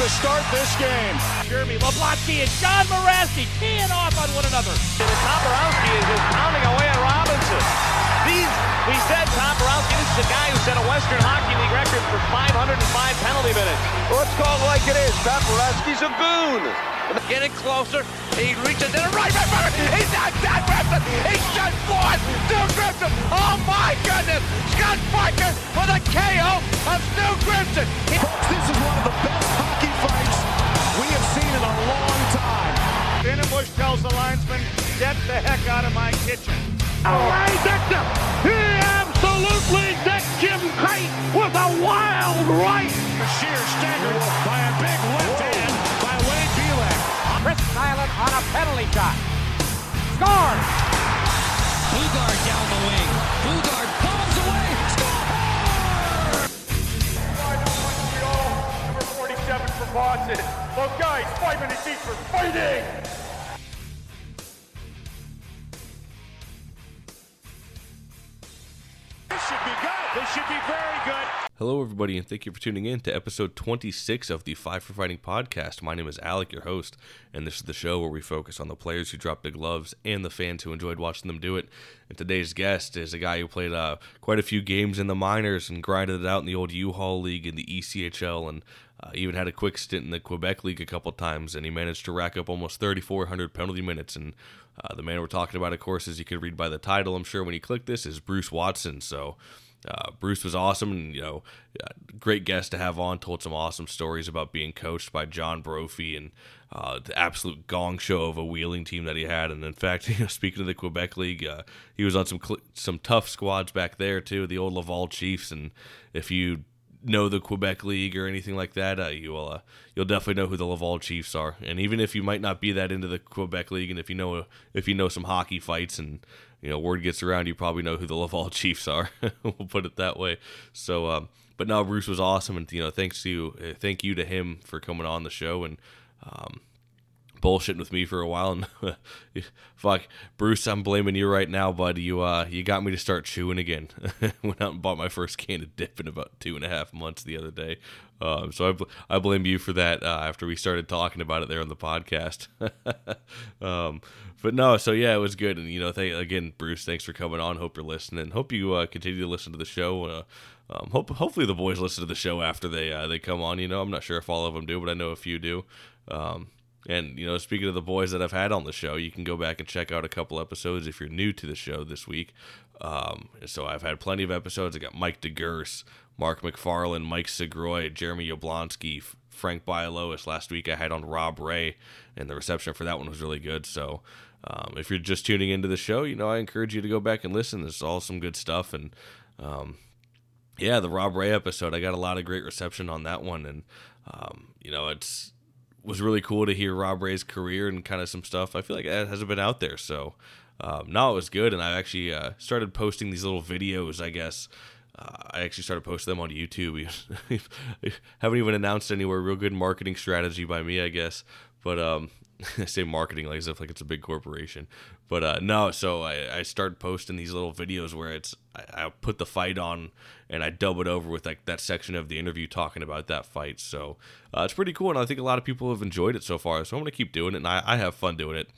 To start this game. Jeremy Yablonski and John Mirasty teeing off on one another. Tomborowski is just pounding away at Robinson. These, we said Tom Borowski, this is a guy who set a Western Hockey League record for 505 penalty minutes. Let's call it like it is. Tomborowski's a goon. Getting closer, he reaches in a right back. He's not Scott Gibson. He's just one. Stu Gibson. Oh my goodness. Scott Parker with a KO of Stu Gibson. Folks, this is one of the best hockey fights we have seen in a long time. Finnenbush tells the linesman, get the heck out of my kitchen. Oh, he decked him. He absolutely decked Jim Kite with a wild right. Sheer staggered by a big Chris Nilan on a penalty shot. Scores! Bugard down the wing. Bugard bombs away. Score! Number 47 for Boston. Both guys, five minutes each for fighting. This should be good. This should be very good. Hello, everybody, and thank you for tuning in to episode 26 of the Five for Fighting podcast. My name is Alec, your host, and this is the show where we focus on the players who dropped the gloves and the fans who enjoyed watching them do it. And today's guest is a guy who played uh, quite a few games in the minors and grinded it out in the old U-Haul League and the ECHL, and uh, even had a quick stint in the Quebec League a couple times, and he managed to rack up almost 3,400 penalty minutes. And uh, the man we're talking about, of course, as you could read by the title, I'm sure when you click this, is Bruce Watson. So. Uh, Bruce was awesome, and you know, uh, great guest to have on. Told some awesome stories about being coached by John Brophy and uh, the absolute gong show of a wheeling team that he had. And in fact, you know, speaking of the Quebec League, uh, he was on some cl- some tough squads back there too, the old Laval Chiefs. And if you know the Quebec League or anything like that, uh, you will uh, you'll definitely know who the Laval Chiefs are. And even if you might not be that into the Quebec League, and if you know if you know some hockey fights and you know word gets around, you probably know who the Laval Chiefs are. we'll put it that way. So, um, but no, Bruce was awesome, and you know thanks to you, uh, thank you to him for coming on the show and. Um, bullshitting with me for a while and fuck Bruce I'm blaming you right now bud. You uh you got me to start chewing again went out and bought my first can of dip in about two and a half months the other day. Um so I, bl- I blame you for that uh, after we started talking about it there on the podcast. Um but no so yeah it was good and you know thank again Bruce thanks for coming on. Hope you're listening. Hope you uh, continue to listen to the show uh, um, hope hopefully the boys listen to the show after they uh, they come on. You know, I'm not sure if all of them do, but I know a few do. Um, and you know, speaking of the boys that I've had on the show, you can go back and check out a couple episodes if you're new to the show this week. Um, so I've had plenty of episodes. I got Mike DeGurse, Mark McFarland, Mike Segroy, Jeremy Yablonski, Frank Bialowas. Last week I had on Rob Ray, and the reception for that one was really good. So um, if you're just tuning into the show, you know I encourage you to go back and listen. There's all some good stuff, and um, yeah, the Rob Ray episode, I got a lot of great reception on that one, and um, you know, it's was really cool to hear Rob Ray's career and kind of some stuff. I feel like that hasn't been out there, so um, no, it was good, and I actually uh, started posting these little videos. I guess uh, I actually started posting them on YouTube. haven't even announced anywhere. Real good marketing strategy by me, I guess, but um, I say marketing like as if like it's a big corporation, but uh, no. So I, I start posting these little videos where it's I, I put the fight on and I dub it over with like that section of the interview talking about that fight. So uh, it's pretty cool, and I think a lot of people have enjoyed it so far. So I'm gonna keep doing it, and I, I have fun doing it.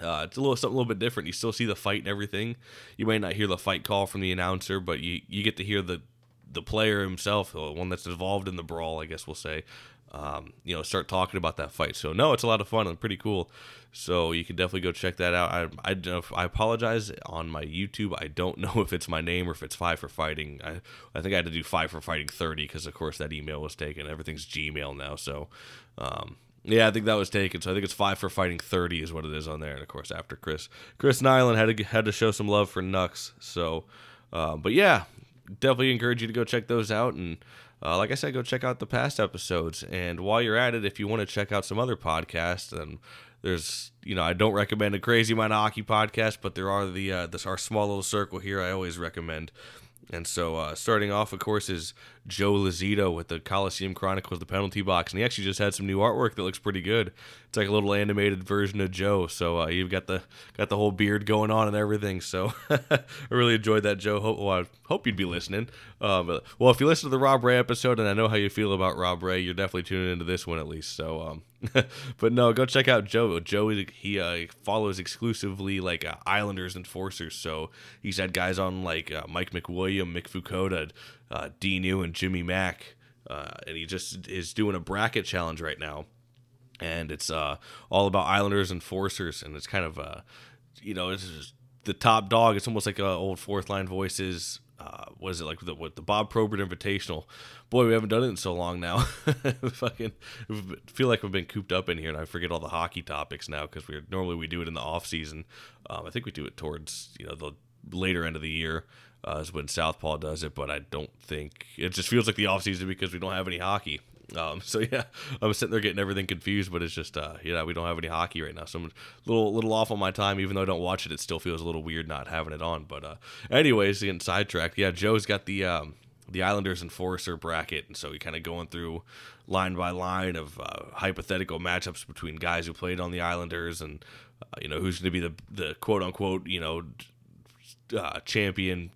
Uh, it's a little something a little bit different. You still see the fight and everything. You may not hear the fight call from the announcer, but you you get to hear the the player himself, the one that's involved in the brawl, I guess we'll say, um, you know, start talking about that fight. So no, it's a lot of fun and pretty cool. So you can definitely go check that out. I I, I apologize on my YouTube. I don't know if it's my name or if it's Five for Fighting. I I think I had to do Five for Fighting thirty because of course that email was taken. Everything's Gmail now. So um, yeah, I think that was taken. So I think it's Five for Fighting thirty is what it is on there. And of course after Chris Chris Nilan had to had to show some love for Nux. So. Uh, but yeah, definitely encourage you to go check those out and uh, like i said go check out the past episodes. And while you're at it if you want to check out some other podcasts then there's you know i don't recommend a crazy amount of hockey podcast but there are the uh, this our small little circle here i always recommend And so, uh, starting off, of course, is Joe Lazito with the Coliseum Chronicles, the penalty box, and he actually just had some new artwork that looks pretty good. It's like a little animated version of Joe, so uh, you've got the got the whole beard going on and everything. So, I really enjoyed that, Joe. Well, I hope you'd be listening. Uh, but, well, if you listen to the Rob Ray episode, and I know how you feel about Rob Ray, you're definitely tuning into this one at least. So, um, but no, go check out Joe. Joe he uh, follows exclusively like uh, Islanders enforcers, so he's had guys on like uh, Mike McWilliam, Mick Vukota, uh, D New, and Jimmy Mack, uh, and he just is doing a bracket challenge right now, and it's uh, all about Islanders enforcers, and it's kind of uh, you know it's the top dog. It's almost like old fourth line voices uh, what is it like the what the Bob Probert Invitational? Boy, we haven't done it in so long now. Fucking feel like we've been cooped up in here, and I forget all the hockey topics now because we normally we do it in the off season. Um, I think we do it towards you know the later end of the year uh, is when Southpaw does it, but I don't think it just feels like the off season because we don't have any hockey. Um, so yeah, I'm sitting there getting everything confused, but it's just uh, yeah, we don't have any hockey right now, so I'm a little little off on my time. Even though I don't watch it, it still feels a little weird not having it on. But uh, anyways, getting sidetracked. Yeah, Joe's got the um, the Islanders enforcer bracket, and so he kind of going through line by line of uh, hypothetical matchups between guys who played on the Islanders, and uh, you know who's going to be the the quote unquote you know uh, champion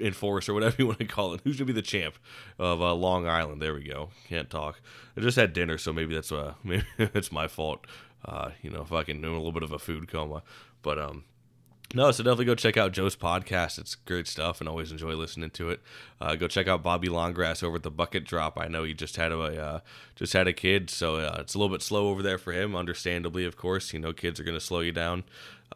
enforce or whatever you want to call it. Who's gonna be the champ of uh, Long Island? There we go. Can't talk. I just had dinner, so maybe that's uh maybe it's my fault. Uh, you know, if I can do a little bit of a food coma, but um. No, so definitely go check out Joe's podcast. It's great stuff, and always enjoy listening to it. Uh, go check out Bobby Longgrass over at the Bucket Drop. I know he just had a uh, just had a kid, so uh, it's a little bit slow over there for him. Understandably, of course, you know kids are going to slow you down.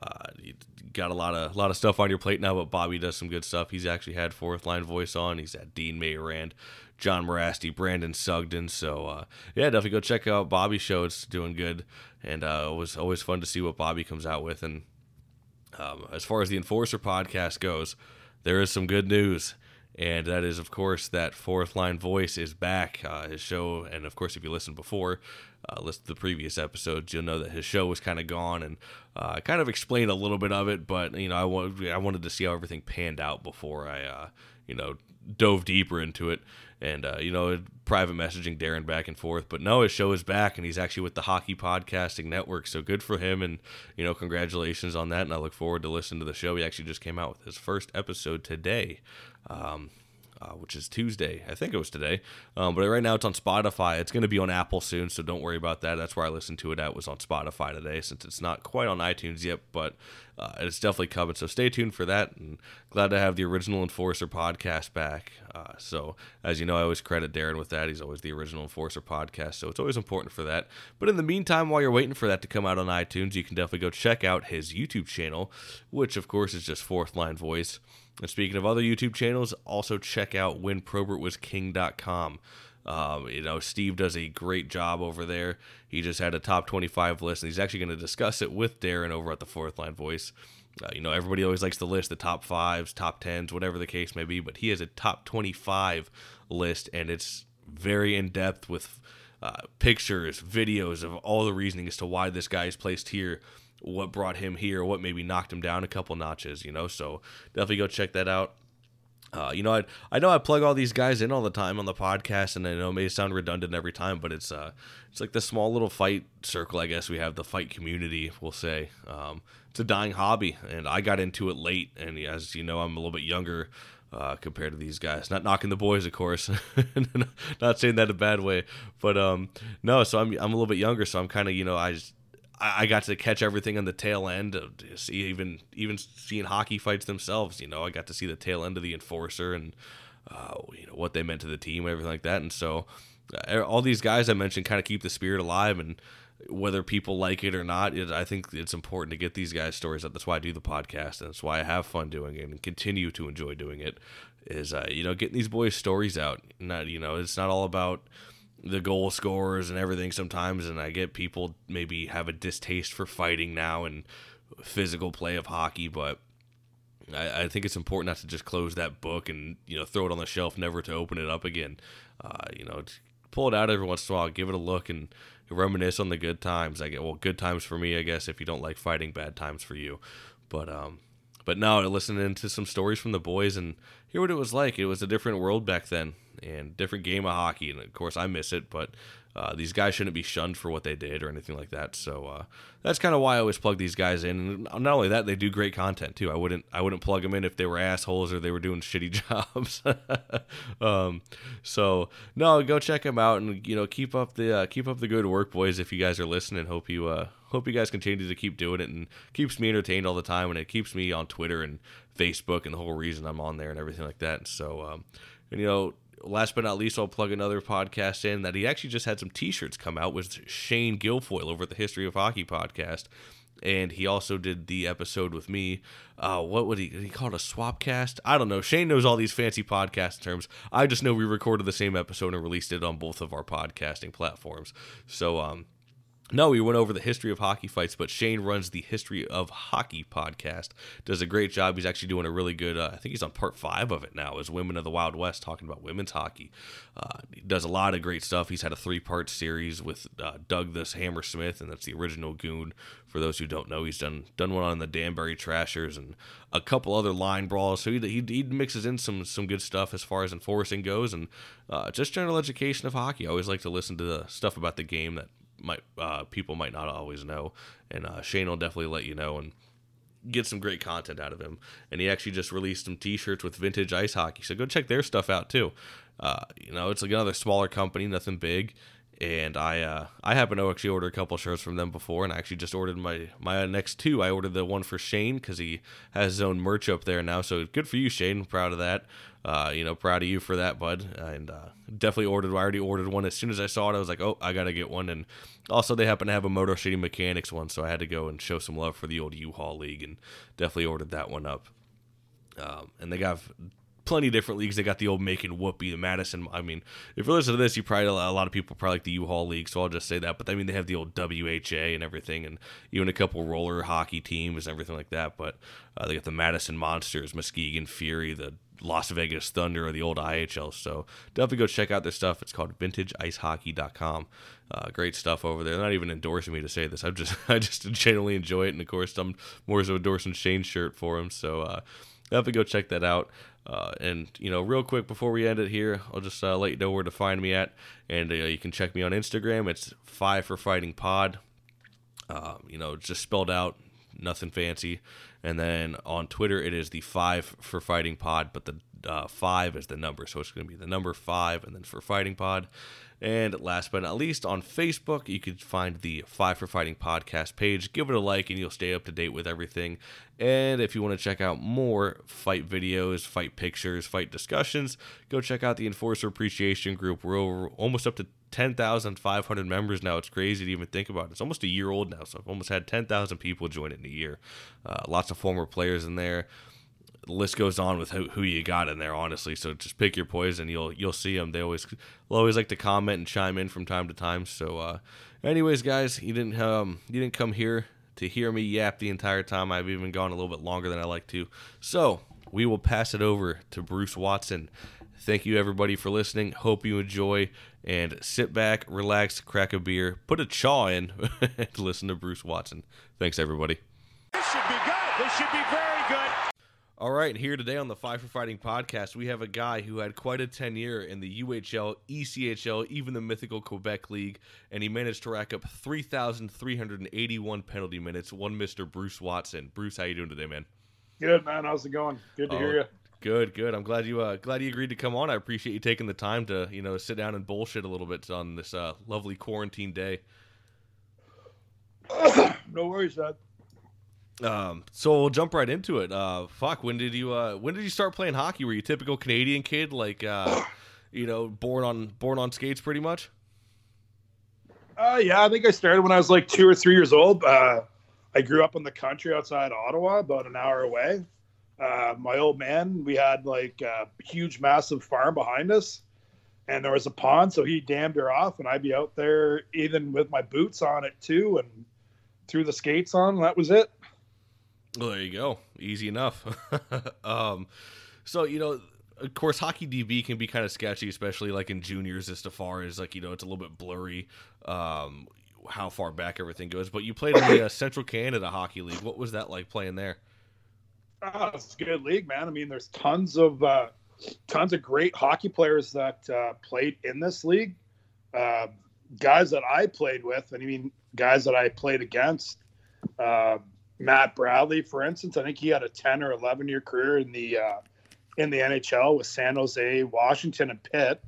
Uh, you got a lot of a lot of stuff on your plate now, but Bobby does some good stuff. He's actually had fourth line voice on. He's had Dean Mayorand, John Mirasty, Brandon Sugden. So uh, yeah, definitely go check out Bobby's show. It's doing good, and uh, it was always fun to see what Bobby comes out with. And um, as far as the Enforcer podcast goes, there is some good news and that is of course that fourth line voice is back. Uh, his show and of course if you listened before uh, listen to the previous episodes you'll know that his show was kind of gone and uh, i kind of explained a little bit of it but you know I, wa- I wanted to see how everything panned out before i uh, you know dove deeper into it and uh, you know private messaging Darren back and forth. But no, his show is back, and he's actually with the Hockey Podcasting Network. So good for him, and you know congratulations on that. And I look forward to listening to the show. He actually just came out with his first episode today. Um, uh, which is Tuesday. I think it was today. Um, but right now it's on Spotify. It's going to be on Apple soon, so don't worry about that. That's where I listened to it at was on Spotify today, since it's not quite on iTunes yet, but uh, it's definitely coming. So stay tuned for that. And glad to have the original Enforcer podcast back. Uh, so as you know, I always credit Darren with that. He's always the original Enforcer podcast, so it's always important for that. But in the meantime, while you're waiting for that to come out on iTunes, you can definitely go check out his YouTube channel, which of course is just Fourth Line Voice. And speaking of other YouTube channels, also check out whenprobertwasking.com. Um, you know, Steve does a great job over there. He just had a top 25 list, and he's actually going to discuss it with Darren over at the Fourth Line Voice. Uh, you know, everybody always likes to list the top fives, top tens, whatever the case may be, but he has a top 25 list, and it's very in depth with uh, pictures, videos of all the reasoning as to why this guy is placed here what brought him here, what maybe knocked him down a couple notches, you know. So definitely go check that out. Uh, you know, I I know I plug all these guys in all the time on the podcast, and I know it may sound redundant every time, but it's uh it's like the small little fight circle, I guess we have the fight community, we'll say. Um, it's a dying hobby, and I got into it late, and as you know, I'm a little bit younger. Uh, compared to these guys, not knocking the boys, of course, not saying that a bad way, but um, no. So I'm I'm a little bit younger, so I'm kind of you know I just I got to catch everything on the tail end. Of, even even seeing hockey fights themselves. You know, I got to see the tail end of the enforcer and uh, you know what they meant to the team, everything like that. And so, uh, all these guys I mentioned kind of keep the spirit alive. And whether people like it or not, it, I think it's important to get these guys stories out. That's why I do the podcast, and that's why I have fun doing it and continue to enjoy doing it. Is uh, you know getting these boys stories out. Not you know it's not all about the goal scorers and everything sometimes and I get people maybe have a distaste for fighting now and physical play of hockey, but I, I think it's important not to just close that book and you know throw it on the shelf, never to open it up again. Uh, you know, pull it out every once in a while, give it a look, and reminisce on the good times. I get well, good times for me, I guess. If you don't like fighting, bad times for you. But um, but now listening to some stories from the boys and hear what it was like. It was a different world back then and different game of hockey, and of course I miss it, but uh, these guys shouldn't be shunned for what they did or anything like that. So uh, that's kind of why I always plug these guys in. And not only that, they do great content too. I wouldn't I wouldn't plug them in if they were assholes or they were doing shitty jobs. um, so no, go check them out and you know keep up the uh, keep up the good work, boys. If you guys are listening, hope you uh, hope you guys continue to keep doing it and keeps me entertained all the time and it keeps me on Twitter and Facebook and the whole reason I'm on there and everything like that. So um, and you know last but not least, I'll plug another podcast in that he actually just had some T-shirts come out with Shane Guilfoyle over at the History of Hockey podcast, and he also did the episode with me. Uh, what would he he call it a swap cast? I don't know. Shane knows all these fancy podcast terms. I just know we recorded the same episode and released it on both of our podcasting platforms. So um, no, we went over the history of hockey fights, but Shane runs the History of Hockey podcast. Does a great job. He's actually doing a really good. Uh, I think he's on part five of it now. Is Women of the Wild West talking about women's hockey. Uh, does a lot of great stuff. He's had a three part series with uh, Doug this Hammer Smith, and that's the original Goon. For those who don't know, he's done done one on the Danbury Trashers and a couple other line brawls. So he, he, he mixes in some some good stuff as far as enforcing goes, and uh, just general education of hockey. I always like to listen to the stuff about the game that might uh, people might not always know, and uh, Shane will definitely let you know and get some great content out of him. And he actually just released some T-shirts with vintage ice hockey, so go check their stuff out too. Uh, you know, it's like another smaller company, nothing big. And I uh, I happen to actually order a couple shirts from them before, and I actually just ordered my my next two. I ordered the one for Shane because he has his own merch up there now. So good for you, Shane. proud of that. Uh, you know, proud of you for that, bud. And uh, definitely ordered. I already ordered one as soon as I saw it. I was like, oh, I gotta get one. And also, they happen to have a Motor City Mechanics one, so I had to go and show some love for the old U-Haul League, and definitely ordered that one up. Um, and they got plenty different leagues. They got the old Macon Whoopee, the Madison. I mean, if you listen to this, you probably a lot of people probably like the U-Haul League, so I'll just say that. But I mean, they have the old WHA and everything, and even a couple roller hockey teams and everything like that. But uh, they got the Madison Monsters, Muskegon Fury, the Las Vegas Thunder, or the old IHL. So definitely go check out their stuff. It's called VintageIceHockey.com. Uh, great stuff over there. They're not even endorsing me to say this. I just I just genuinely enjoy it, and of course I'm more so endorsing Shane's shirt for him. So uh, definitely go check that out. Uh, and you know, real quick before we end it here, I'll just uh, let you know where to find me at, and uh, you can check me on Instagram. It's Five for Fighting Pod. Uh, you know, just spelled out, nothing fancy. And then on Twitter, it is the Five for Fighting Pod, but the uh, five is the number, so it's going to be the number five, and then for Fighting Pod. And last but not least, on Facebook, you can find the Five for Fighting podcast page. Give it a like, and you'll stay up to date with everything. And if you want to check out more fight videos, fight pictures, fight discussions, go check out the Enforcer Appreciation Group. We're almost up to 10,500 members now. It's crazy to even think about. It's almost a year old now, so I've almost had 10,000 people join it in a year. Uh, lots of former players in there the list goes on with who, who, you got in there, honestly. So just pick your poison. You'll you'll see them. They always always like to comment and chime in from time to time. So, uh, anyways, guys, you didn't um you didn't come here to hear me yap the entire time. I've even gone a little bit longer than I like to. So we will pass it over to Bruce Watson. Thank you everybody for listening. Hope you enjoy and sit back, relax, crack a beer, put a chaw in, and listen to Bruce Watson. Thanks everybody. This should be good. This should be very good. All right, here today on the Five for Fighting podcast, we have a guy who had quite a tenure in the UHL, ECHL, even the mythical Quebec League, and he managed to rack up 3,381 penalty minutes. One Mr. Bruce Watson. Bruce, how you doing today, man? Good, man. How's it going? Good to Oh, hear you. Good, good. I'm glad you uh, glad you agreed to come on. I appreciate you taking the time to you know sit down and bullshit a little bit on this uh, lovely quarantine day. no worries, man. Um, so we'll jump right into it. Uh, fuck, when did you uh, when did you start playing hockey? Were you a typical Canadian kid, like uh, you know, born on born on skates, pretty much? Uh, yeah, I think I started when I was like two or three years old. Uh, I grew up in the country outside Ottawa, about an hour away. Uh, my old man, we had like a huge, massive farm behind us, and there was a pond, so he dammed her off, and I'd be out there even with my boots on it too, and threw the skates on. That was it. Well, there you go. Easy enough. um, so you know, of course, hockey DB can be kind of sketchy, especially like in juniors, as far as like you know, it's a little bit blurry. Um, how far back everything goes, but you played in the uh, Central Canada Hockey League. What was that like playing there? Oh, it's a good league, man. I mean, there's tons of uh, tons of great hockey players that uh, played in this league. Uh, guys that I played with, and I mean guys that I played against. Uh, Matt Bradley, for instance, I think he had a ten or eleven year career in the uh, in the NHL with San Jose, Washington, and Pitt.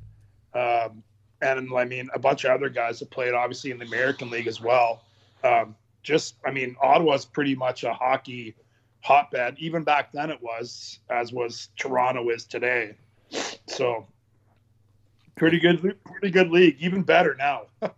Um, and I mean, a bunch of other guys that played obviously in the American League as well. Um, just, I mean, Ottawa's pretty much a hockey hotbed. Even back then, it was, as was Toronto is today. So, pretty good, pretty good league. Even better now.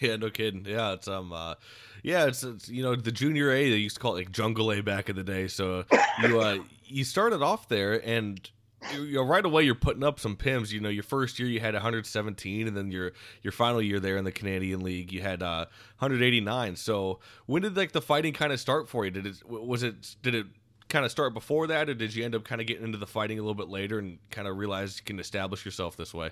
yeah, no kidding. Yeah, it's um, uh, yeah, it's, it's you know the junior A they used to call it like Jungle A back in the day. So you uh you started off there and you know, right away you're putting up some pims. You know, your first year you had 117, and then your your final year there in the Canadian League you had uh, 189. So when did like the fighting kind of start for you? Did it was it did it kind of start before that, or did you end up kind of getting into the fighting a little bit later and kind of realize you can establish yourself this way?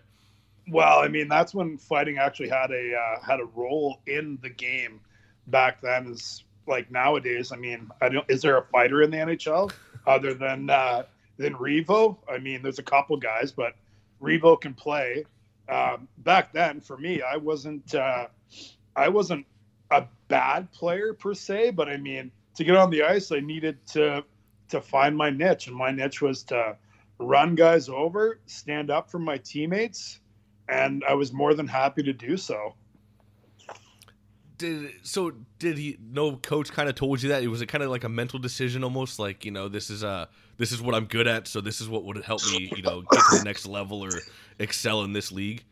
Well, I mean that's when fighting actually had a uh, had a role in the game back then. Is like nowadays. I mean, I don't. Is there a fighter in the NHL other than? Uh, than Revo. I mean, there's a couple guys, but Revo can play. Um, back then, for me, I wasn't uh, I wasn't a bad player per se, but I mean, to get on the ice, I needed to to find my niche, and my niche was to run guys over, stand up for my teammates, and I was more than happy to do so did so did he no coach kind of told you that it was it kind of like a mental decision almost like you know this is uh this is what i'm good at so this is what would help me you know get to the next level or excel in this league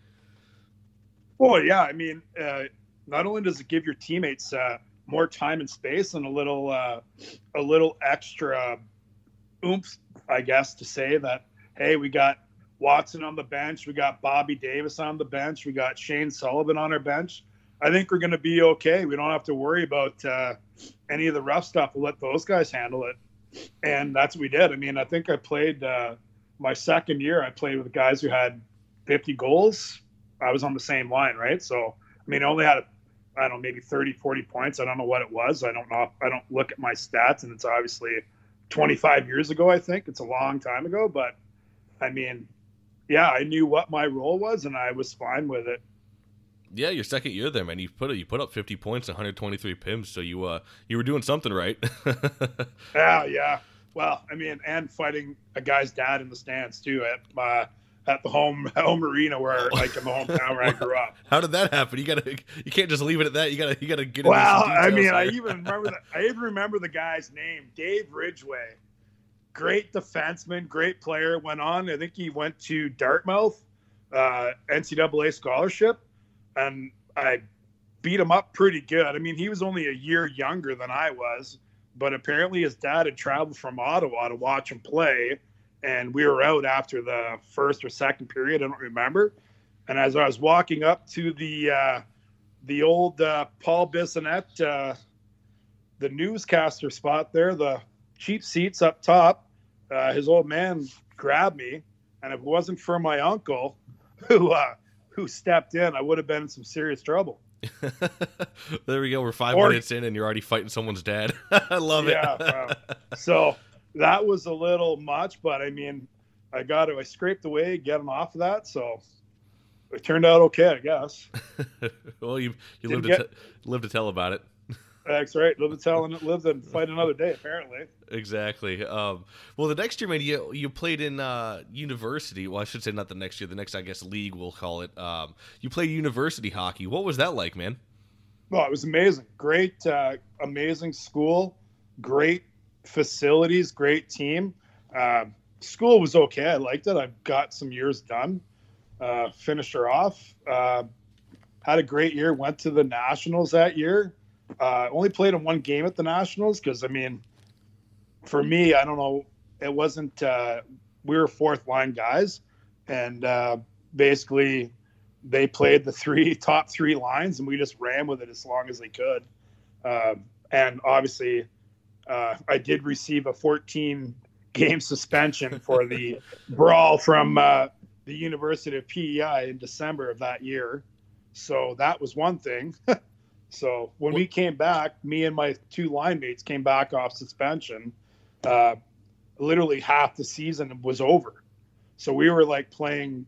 well yeah i mean uh, not only does it give your teammates uh, more time and space and a little uh, a little extra oomph i guess to say that hey we got watson on the bench we got bobby davis on the bench we got shane sullivan on our bench I think we're going to be okay. We don't have to worry about uh, any of the rough stuff. We'll let those guys handle it. And that's what we did. I mean, I think I played uh, my second year, I played with guys who had 50 goals. I was on the same line, right? So, I mean, I only had, I don't know, maybe 30, 40 points. I don't know what it was. I don't know. I don't look at my stats, and it's obviously 25 years ago, I think. It's a long time ago. But, I mean, yeah, I knew what my role was, and I was fine with it yeah, your second year there, man. You put you put up 50 points, 123 pims, so you uh you were doing something right. yeah, yeah. Well, I mean, and fighting a guy's dad in the stands too at my at the home home arena where like in the hometown where I grew up. How did that happen? You gotta you can't just leave it at that. You gotta you gotta get. Well, I mean, I even remember the, I even remember the guy's name, Dave Ridgway. Great defenseman, great player. Went on. I think he went to Dartmouth, uh, NCAA scholarship and I beat him up pretty good. I mean, he was only a year younger than I was, but apparently his dad had traveled from Ottawa to watch him play, and we were out after the first or second period. I don't remember. And as I was walking up to the uh, the old uh, Paul Bissonnette, uh, the newscaster spot there, the cheap seats up top, uh, his old man grabbed me, and if it wasn't for my uncle, who uh, who stepped in, I would have been in some serious trouble. there we go. We're five or, minutes in, and you're already fighting someone's dad. I love yeah, it. Yeah. so that was a little much, but I mean, I got it. I scraped away, get him off of that. So it turned out okay, I guess. well, you you lived get, to t- live to tell about it. That's right. Live and tell and live and fight another day. Apparently. Exactly. Um, well, the next year, man, you you played in uh, university. Well, I should say not the next year. The next, I guess, league we'll call it. Um, you played university hockey. What was that like, man? Well, it was amazing. Great, uh, amazing school. Great facilities. Great team. Uh, school was okay. I liked it. I got some years done. Uh, finished her off. Uh, had a great year. Went to the nationals that year. Uh, only played in one game at the Nationals because I mean, for me, I don't know, it wasn't. Uh, we were fourth line guys, and uh, basically they played the three top three lines, and we just ran with it as long as they could. Um, and obviously, uh, I did receive a 14 game suspension for the brawl from uh, the University of PEI in December of that year. So that was one thing. So when we came back, me and my two line mates came back off suspension. Uh, literally half the season was over. So we were like playing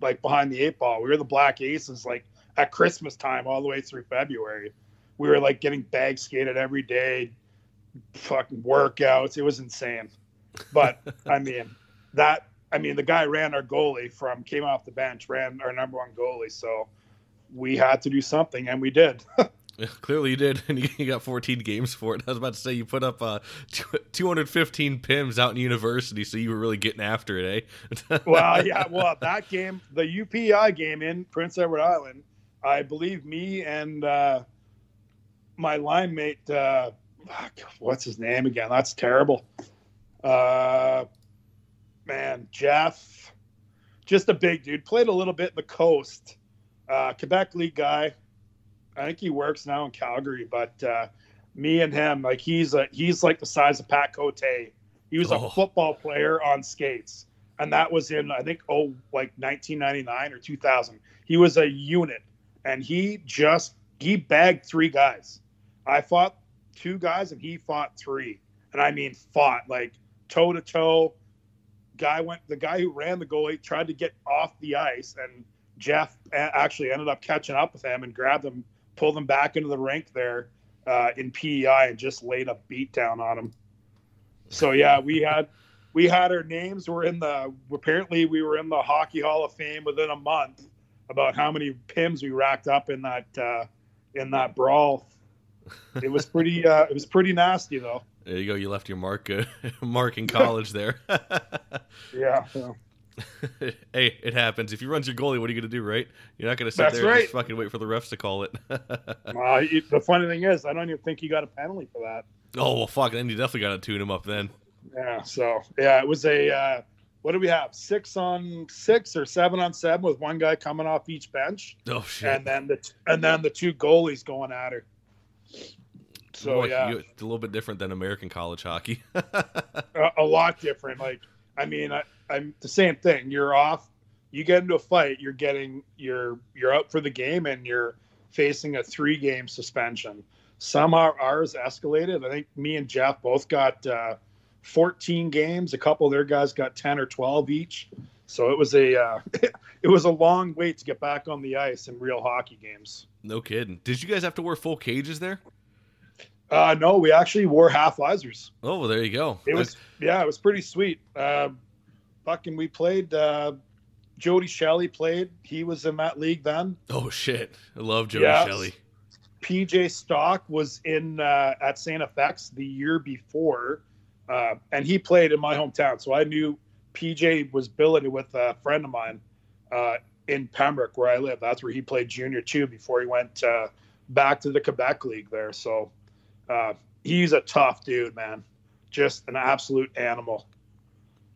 like behind the eight ball. We were the Black Aces like at Christmas time all the way through February. We were like getting bag skated every day, fucking workouts. It was insane. But I mean, that I mean, the guy ran our goalie from came off the bench, ran our number one goalie. So we had to do something, and we did. Clearly you did, and you got 14 games for it. I was about to say you put up uh, 215 pims out in university, so you were really getting after it, eh? well, yeah. Well, that game, the UPI game in Prince Edward Island, I believe me and uh, my line mate, uh, what's his name again? That's terrible. Uh, man, Jeff, just a big dude. Played a little bit in the coast. Uh, Quebec League guy I think he works now in Calgary, but uh, me and him, like he's a he's like the size of Pat Cote. He was oh. a football player on skates, and that was in I think oh like 1999 or 2000. He was a unit, and he just he bagged three guys. I fought two guys, and he fought three, and I mean fought like toe to toe. Guy went the guy who ran the goalie tried to get off the ice, and Jeff actually ended up catching up with him and grabbed him pulled them back into the rink there uh, in PEI and just laid a beat down on them. So yeah, we had we had our names were in the apparently we were in the Hockey Hall of Fame within a month about how many pims we racked up in that uh, in that brawl. It was pretty uh, it was pretty nasty though. There you go. You left your mark uh, mark in college there. yeah. yeah. hey, it happens. If he runs your goalie, what are you going to do, right? You're not going to sit That's there right. and just fucking wait for the refs to call it. uh, the funny thing is, I don't even think he got a penalty for that. Oh well, fuck. Then you definitely got to tune him up then. Yeah. So yeah, it was a. Uh, what do we have? Six on six or seven on seven with one guy coming off each bench. Oh shit! And then the and then the two goalies going at her. So like, yeah, it's a little bit different than American college hockey. a, a lot different. Like I mean, I, I'm the same thing. You're off. You get into a fight. You're getting you're you're out for the game, and you're facing a three game suspension. Somehow ours escalated. I think me and Jeff both got uh, 14 games. A couple of their guys got 10 or 12 each. So it was a uh, it was a long wait to get back on the ice in real hockey games. No kidding. Did you guys have to wear full cages there? Uh, no, we actually wore half visors. Oh, well, there you go. It was yeah, it was pretty sweet. Uh, fucking, we played. Uh, Jody Shelley played. He was in that league then. Oh shit, I love Jody yes. Shelley. PJ Stock was in uh, at Saint FX the year before, uh, and he played in my hometown. So I knew PJ was billeted with a friend of mine uh, in Pembroke, where I live. That's where he played junior too before he went uh, back to the Quebec League there. So uh, he's a tough dude, man. Just an absolute animal.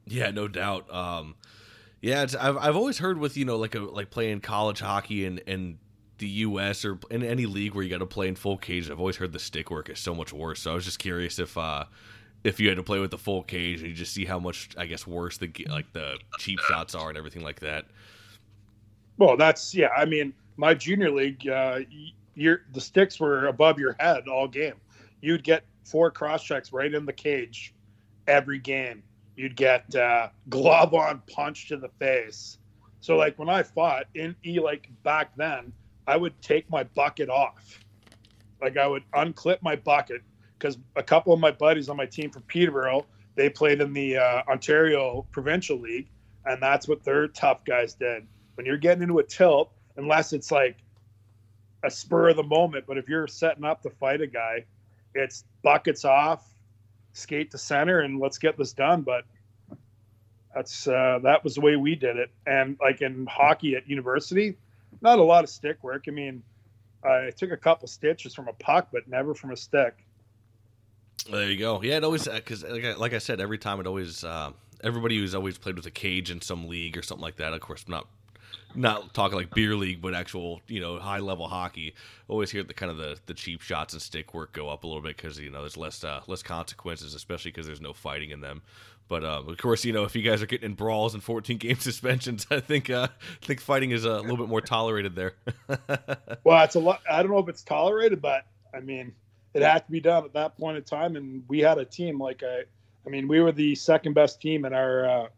Yeah, no doubt. Um, yeah, I've I've always heard with you know like a like playing college hockey and and the U.S. or in any league where you got to play in full cage. I've always heard the stick work is so much worse. So I was just curious if uh, if you had to play with the full cage and you just see how much I guess worse the like the cheap shots are and everything like that. Well, that's yeah. I mean, my junior league, uh, your the sticks were above your head all game you'd get four cross checks right in the cage every game. You'd get uh, glove on punch to the face. So like when I fought in E like back then, I would take my bucket off. Like I would unclip my bucket because a couple of my buddies on my team from Peterborough, they played in the uh, Ontario Provincial League, and that's what their tough guys did. When you're getting into a tilt, unless it's like a spur of the moment, but if you're setting up to fight a guy, it's buckets off, skate to center, and let's get this done. But that's uh, that was the way we did it. And like in hockey at university, not a lot of stick work. I mean, I took a couple stitches from a puck, but never from a stick. There you go. Yeah, it always because uh, like, I, like I said, every time it always uh, everybody who's always played with a cage in some league or something like that. Of course, not not talking like beer league, but actual you know high level hockey. Always hear the kind of the, the cheap shots and stick work go up a little bit because you know there's less uh, less consequences, especially because there's no fighting in them. But um, of course, you know if you guys are getting in brawls and 14 game suspensions, I think uh, I think fighting is a little bit more tolerated there. well, it's a lot. I don't know if it's tolerated, but I mean it had to be done at that point in time, and we had a team like I. I mean, we were the second best team in our uh,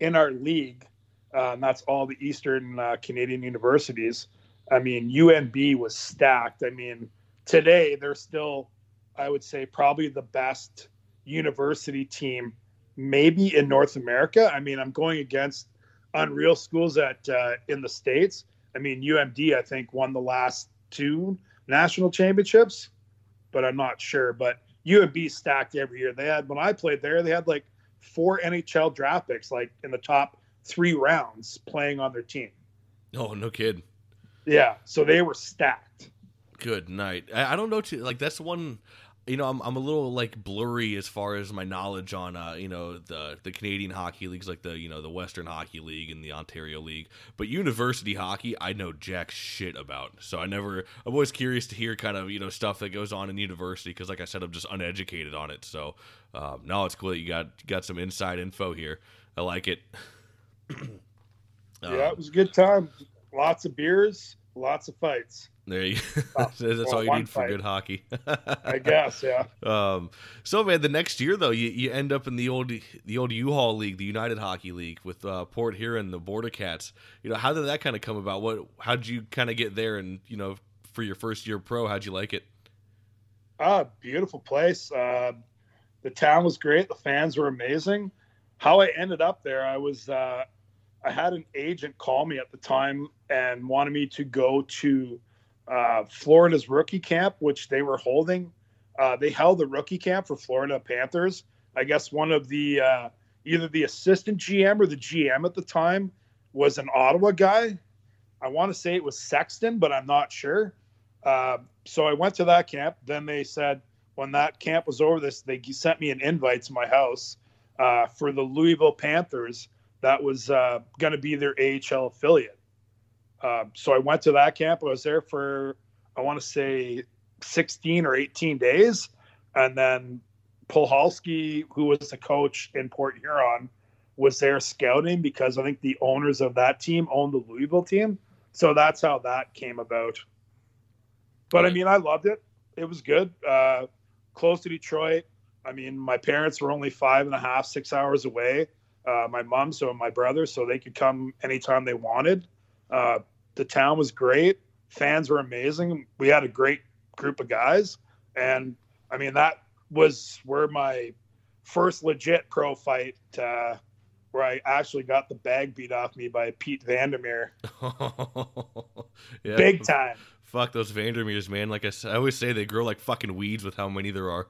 in our league uh, and that's all the Eastern uh, Canadian universities. I mean, UNB was stacked. I mean, today they're still, I would say, probably the best university team, maybe in North America. I mean, I'm going against unreal schools at uh, in the states. I mean, UMD I think won the last two national championships, but I'm not sure. But UNB stacked every year. They had when I played there, they had like four NHL draft picks, like in the top three rounds, playing on their team. Oh, no kid. Yeah, so they were stacked. Good night. I, I don't know. Too, like that's one you know, I'm, I'm a little like blurry as far as my knowledge on, uh, you know, the the Canadian hockey leagues, like the you know the Western Hockey League and the Ontario League. But university hockey, I know jack shit about. So I never. I'm always curious to hear kind of you know stuff that goes on in university because, like I said, I'm just uneducated on it. So um, no, it's cool that you got got some inside info here. I like it. yeah, it was a good time. Lots of beers, lots of fights. There you. Go. That's all you need for good hockey. I guess, yeah. Um, so man, the next year though, you, you end up in the old the old U-Haul League, the United Hockey League, with uh, Port Huron, the Border Cats. You know, how did that kind of come about? What, how did you kind of get there? And you know, for your first year pro, how'd you like it? Ah, beautiful place. Uh, the town was great. The fans were amazing. How I ended up there, I was uh, I had an agent call me at the time and wanted me to go to uh, Florida's rookie camp, which they were holding. Uh, they held the rookie camp for Florida Panthers. I guess one of the uh, either the assistant GM or the GM at the time was an Ottawa guy. I want to say it was Sexton, but I'm not sure. Uh, so I went to that camp. Then they said when that camp was over, this they sent me an invite to my house uh, for the Louisville Panthers. That was uh, going to be their AHL affiliate. Um, so I went to that camp. I was there for, I want to say, 16 or 18 days. And then Puhalski, who was the coach in Port Huron, was there scouting because I think the owners of that team owned the Louisville team. So that's how that came about. But I mean, I loved it. It was good. Uh, close to Detroit. I mean, my parents were only five and a half, six hours away. Uh, my mom, so my brother, so they could come anytime they wanted. Uh, the town was great. Fans were amazing. We had a great group of guys. And I mean, that was where my first legit pro fight, uh, where I actually got the bag beat off me by Pete Vandermeer. yeah. Big time. Fuck those Vandermeers, man. Like I, I always say, they grow like fucking weeds with how many there are.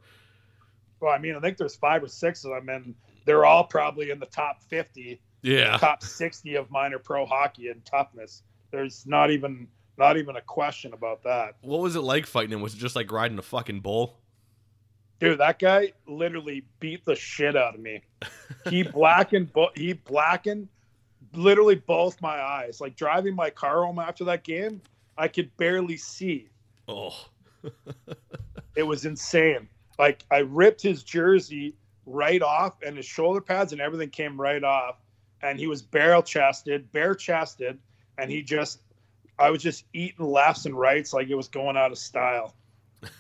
Well, I mean, I think there's five or six of them, and they're all probably in the top 50 yeah. top 60 of minor pro hockey in toughness. There's not even not even a question about that. What was it like fighting him? Was it just like riding a fucking bull? Dude that guy literally beat the shit out of me. He blackened he blackened literally both my eyes. Like driving my car home after that game i could barely see. Oh. It was insane. Like i ripped his jersey right off and his shoulder pads and everything came right off and he was barrel chested, bare chested, and he just, I was just eating lefts and rights like it was going out of style.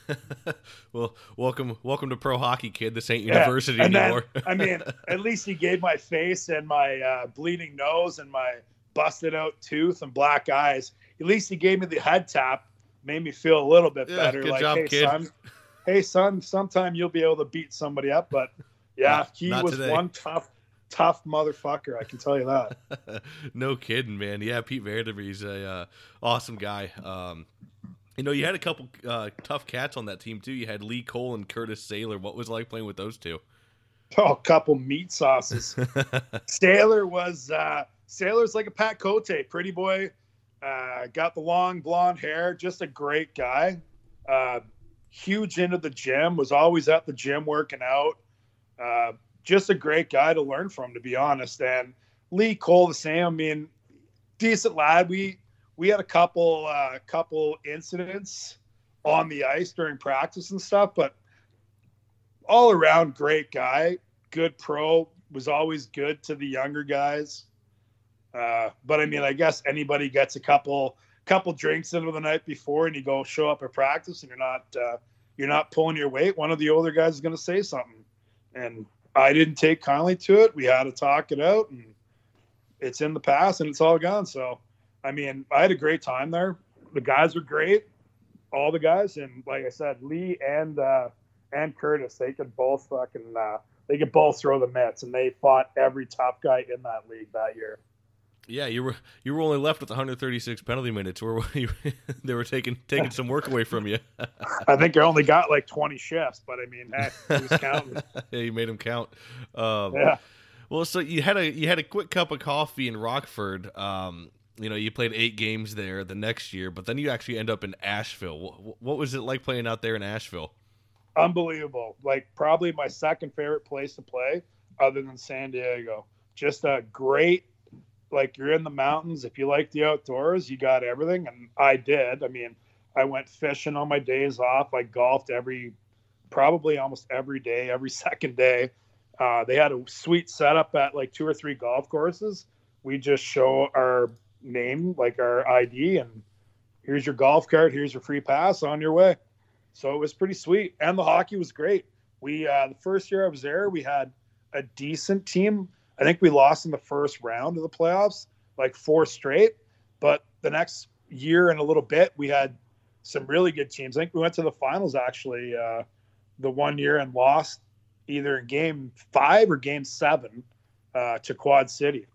well, welcome, welcome to pro hockey, kid. This ain't university yeah. anymore. Then, I mean, at least he gave my face and my uh, bleeding nose and my busted out tooth and black eyes. At least he gave me the head tap, made me feel a little bit yeah, better. Like, job, hey, kid. son, hey, son, sometime you'll be able to beat somebody up. But yeah, not, he not was today. one tough tough motherfucker. I can tell you that. no kidding, man. Yeah, Pete Vandermeer's a uh, awesome guy. Um, you know, you had a couple uh, tough cats on that team too. You had Lee Cole and Curtis Saylor. What was like playing with those two? Oh, a couple meat sauces. Saylor was uh, Saylor's like a Pat Cote, pretty boy. Uh, got the long blonde hair. Just a great guy. Uh, huge into the gym. Was always at the gym working out. Uh, just a great guy to learn from, to be honest. And Lee Cole, the same. I mean, decent lad. We we had a couple uh, couple incidents on the ice during practice and stuff, but all around great guy, good pro. Was always good to the younger guys. Uh, but I mean, I guess anybody gets a couple couple drinks into the night before, and you go show up at practice, and you're not uh, you're not pulling your weight. One of the older guys is going to say something, and I didn't take kindly to it. We had to talk it out, and it's in the past and it's all gone. So, I mean, I had a great time there. The guys were great, all the guys, and like I said, Lee and uh, and Curtis, they could both fucking uh, they could both throw the mitts, and they fought every top guy in that league that year. Yeah, you were you were only left with 136 penalty minutes, where you, they were taking taking some work away from you. I think I only got like 20 shifts, but I mean, heck, who's counting? yeah, you made them count. Um, yeah. Well, so you had a you had a quick cup of coffee in Rockford. Um, you know, you played eight games there the next year, but then you actually end up in Asheville. What, what was it like playing out there in Asheville? Unbelievable! Like probably my second favorite place to play, other than San Diego. Just a great like you're in the mountains. If you like the outdoors, you got everything. And I did. I mean, I went fishing on my days off. I golfed every, probably almost every day, every second day. Uh, they had a sweet setup at like two or three golf courses. We just show our name, like our ID, and here's your golf cart. Here's your free pass on your way. So it was pretty sweet, and the hockey was great. We uh, the first year I was there, we had a decent team I think we lost in the first round of the playoffs, like four straight. But the next year and a little bit, we had some really good teams. I think we went to the finals actually uh, the one year and lost either in game five or game seven uh, to Quad City.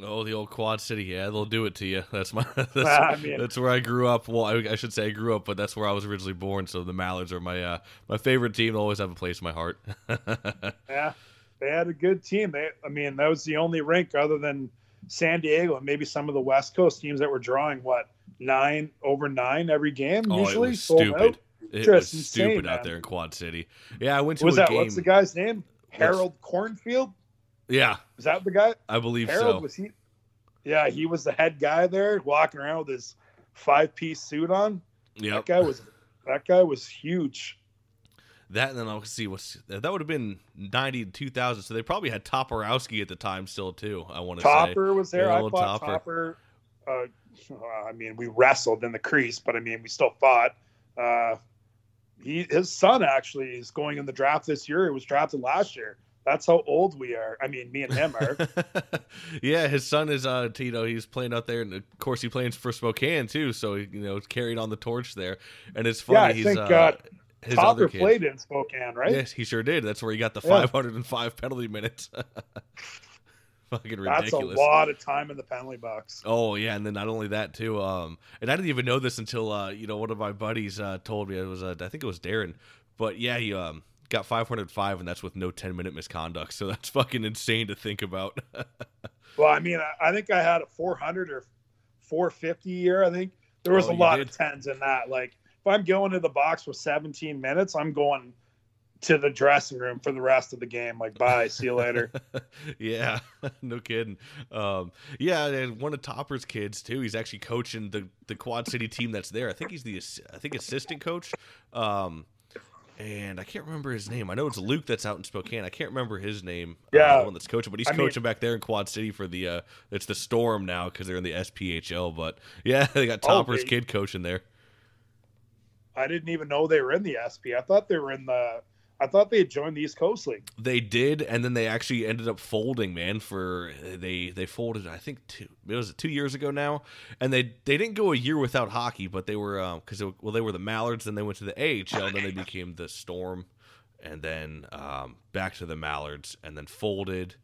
Oh, the old Quad City, yeah, they'll do it to you. That's my that's, I mean, that's where I grew up. Well, I, I, should say I grew up, but that's where I was originally born. So the Mallards are my uh, my favorite team. They'll always have a place in my heart. yeah, they had a good team. They, I mean, that was the only rink other than San Diego and maybe some of the West Coast teams that were drawing what nine over nine every game. Oh, usually, it was stupid. Out. It Just was insane, stupid out there in Quad City. Yeah, I went to was a that game. what's the guy's name? Howard Cornfield. Yeah, Is that the guy? I believe Harold so. was he? Yeah, he was the head guy there, walking around with his five piece suit on. Yeah, That guy was that guy was huge. That and then I'll see what's that would have been ninety to two thousand. So they probably had Toporowski at the time still too. I want to say Topper was there. Yeah, I fought Topper. Topper. Uh, I mean, we wrestled in the crease, but I mean, we still fought. Uh, he, his son actually is going in the draft this year. It was drafted last year. That's how old we are. I mean, me and him are. yeah, his son is uh Tito. He's playing out there, and of course he plays for Spokane too. So he, you know carried on the torch there. And it's funny. Yeah, I he's think, uh, uh, his kid. played in Spokane, right? Yes, he sure did. That's where he got the Yeah. 505 penalty minutes. Fucking ridiculous. That's a lot of time in the penalty box. Oh yeah, and then not only that too. Um, and I didn't even know this until uh, you know, one of my buddies uh told me it was uh, I think it was Darren, but yeah, he um got 505, and that's with no 10 minute misconduct. So that's fucking insane to think about. Well, I mean, I, I think I had a 400 or 450 year. I think there was Oh, a lot did? of tens in that. Like, if I'm going to the box for 17 minutes, I'm going to the dressing room for the rest of the game. Like, bye, see you later. yeah, no kidding. Um, yeah, and one of Topper's kids too. He's actually coaching the the Quad City team that's there. I think he's the I think assistant coach. Um, and I can't remember his name. I know it's Luke that's out in Spokane. I can't remember his name. uh, Yeah. the one that's coaching, but he's I mean- coaching back there in Quad City for the uh, it's the Storm now because they're in the SPHL. But yeah, they got Oh, Topper's they- kid coaching there. I didn't even know they were in the SP. I thought they were in the. I thought they had joined the East Coast League. They did, and then they actually ended up folding. Man, for they they folded. I think two it was two years ago now, and they they didn't go a year without hockey, but they were because well they were the Mallards, then they went to the AHL, then they became the Storm, and then um, back to the Mallards, and then folded.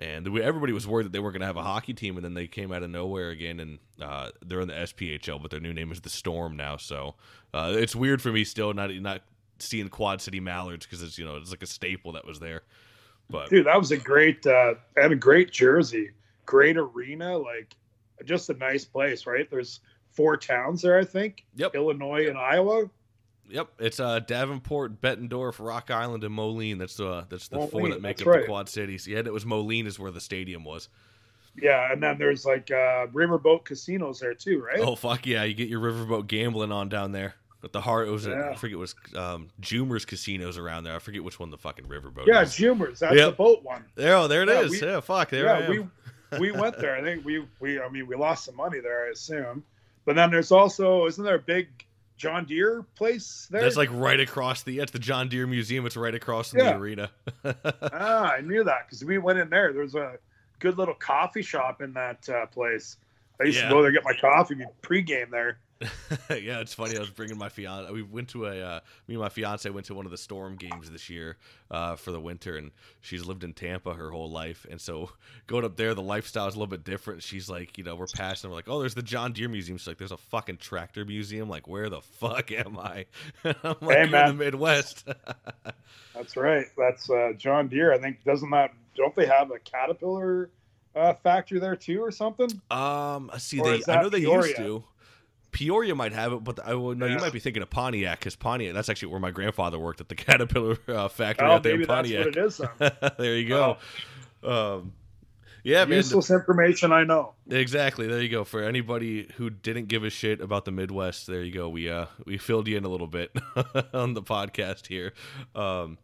And everybody was worried that they weren't going to have a hockey team, and then they came out of nowhere again, and uh, they're in the SPHL, but their new name is the Storm now. So uh, it's weird for me still not not seeing Quad City Mallards because it's you know it's like a staple that was there. But Dude, that was a great. Uh, had a great jersey, great arena, like just a nice place, right? There's four towns there, I think. Yep. Illinois and Iowa. Yep, it's uh, Davenport, Bettendorf, Rock Island, and Moline. That's the uh, that's the four that make up the. Quad Cities. Yeah, and it was Moline is where the stadium was. Yeah, and then there's like uh, riverboat casinos there too, right? Oh fuck yeah, you get your riverboat gambling on down there. At the heart, it was Yeah. I forget it was um, Jumer's casinos around there. I forget which one the fucking riverboat. yeah, is. Jumers. That's Yep. the boat one. There, oh, there it Yeah, is. we- yeah, fuck, there I yeah, am. we we went there. I think we we I mean we lost some money there, I assume. But then there's also isn't there a big John Deere place there? That's like right across the. It's the John Deere Museum. It's right across from Yeah. the arena. ah, I knew that because we went in there. There's a good little coffee shop in that uh, place. I used Yeah. to go there get my coffee pregame there. yeah, it's funny. I was bringing my fiance. We went to a uh, me and my fiance went to one of the Storm games this year uh, for the winter, and she's lived in Tampa her whole life, and so going up there, the lifestyle is a little bit different. She's like, you know, we're passing, we're like, oh, there's the John Deere Museum. She's like, there's a fucking tractor museum. Like, where the fuck am I? I'm like, Hey, "I'm in the Midwest. That's right. That's uh, John Deere. I think doesn't that don't they have a Caterpillar uh, factory there too or something? um, I see. Or They, I know they Peoria? used to. Peoria might have it, but I well, no, you might be thinking of Pontiac because Pontiac. That's actually where my grandfather worked at the Caterpillar uh, factory Oh, out there in that's Pontiac. what it is. There you go. Um, yeah, man. Useless information. I know. Exactly. There you go. For anybody who didn't give a shit about the Midwest, there you go. We uh we filled you in a little bit on the podcast here. Um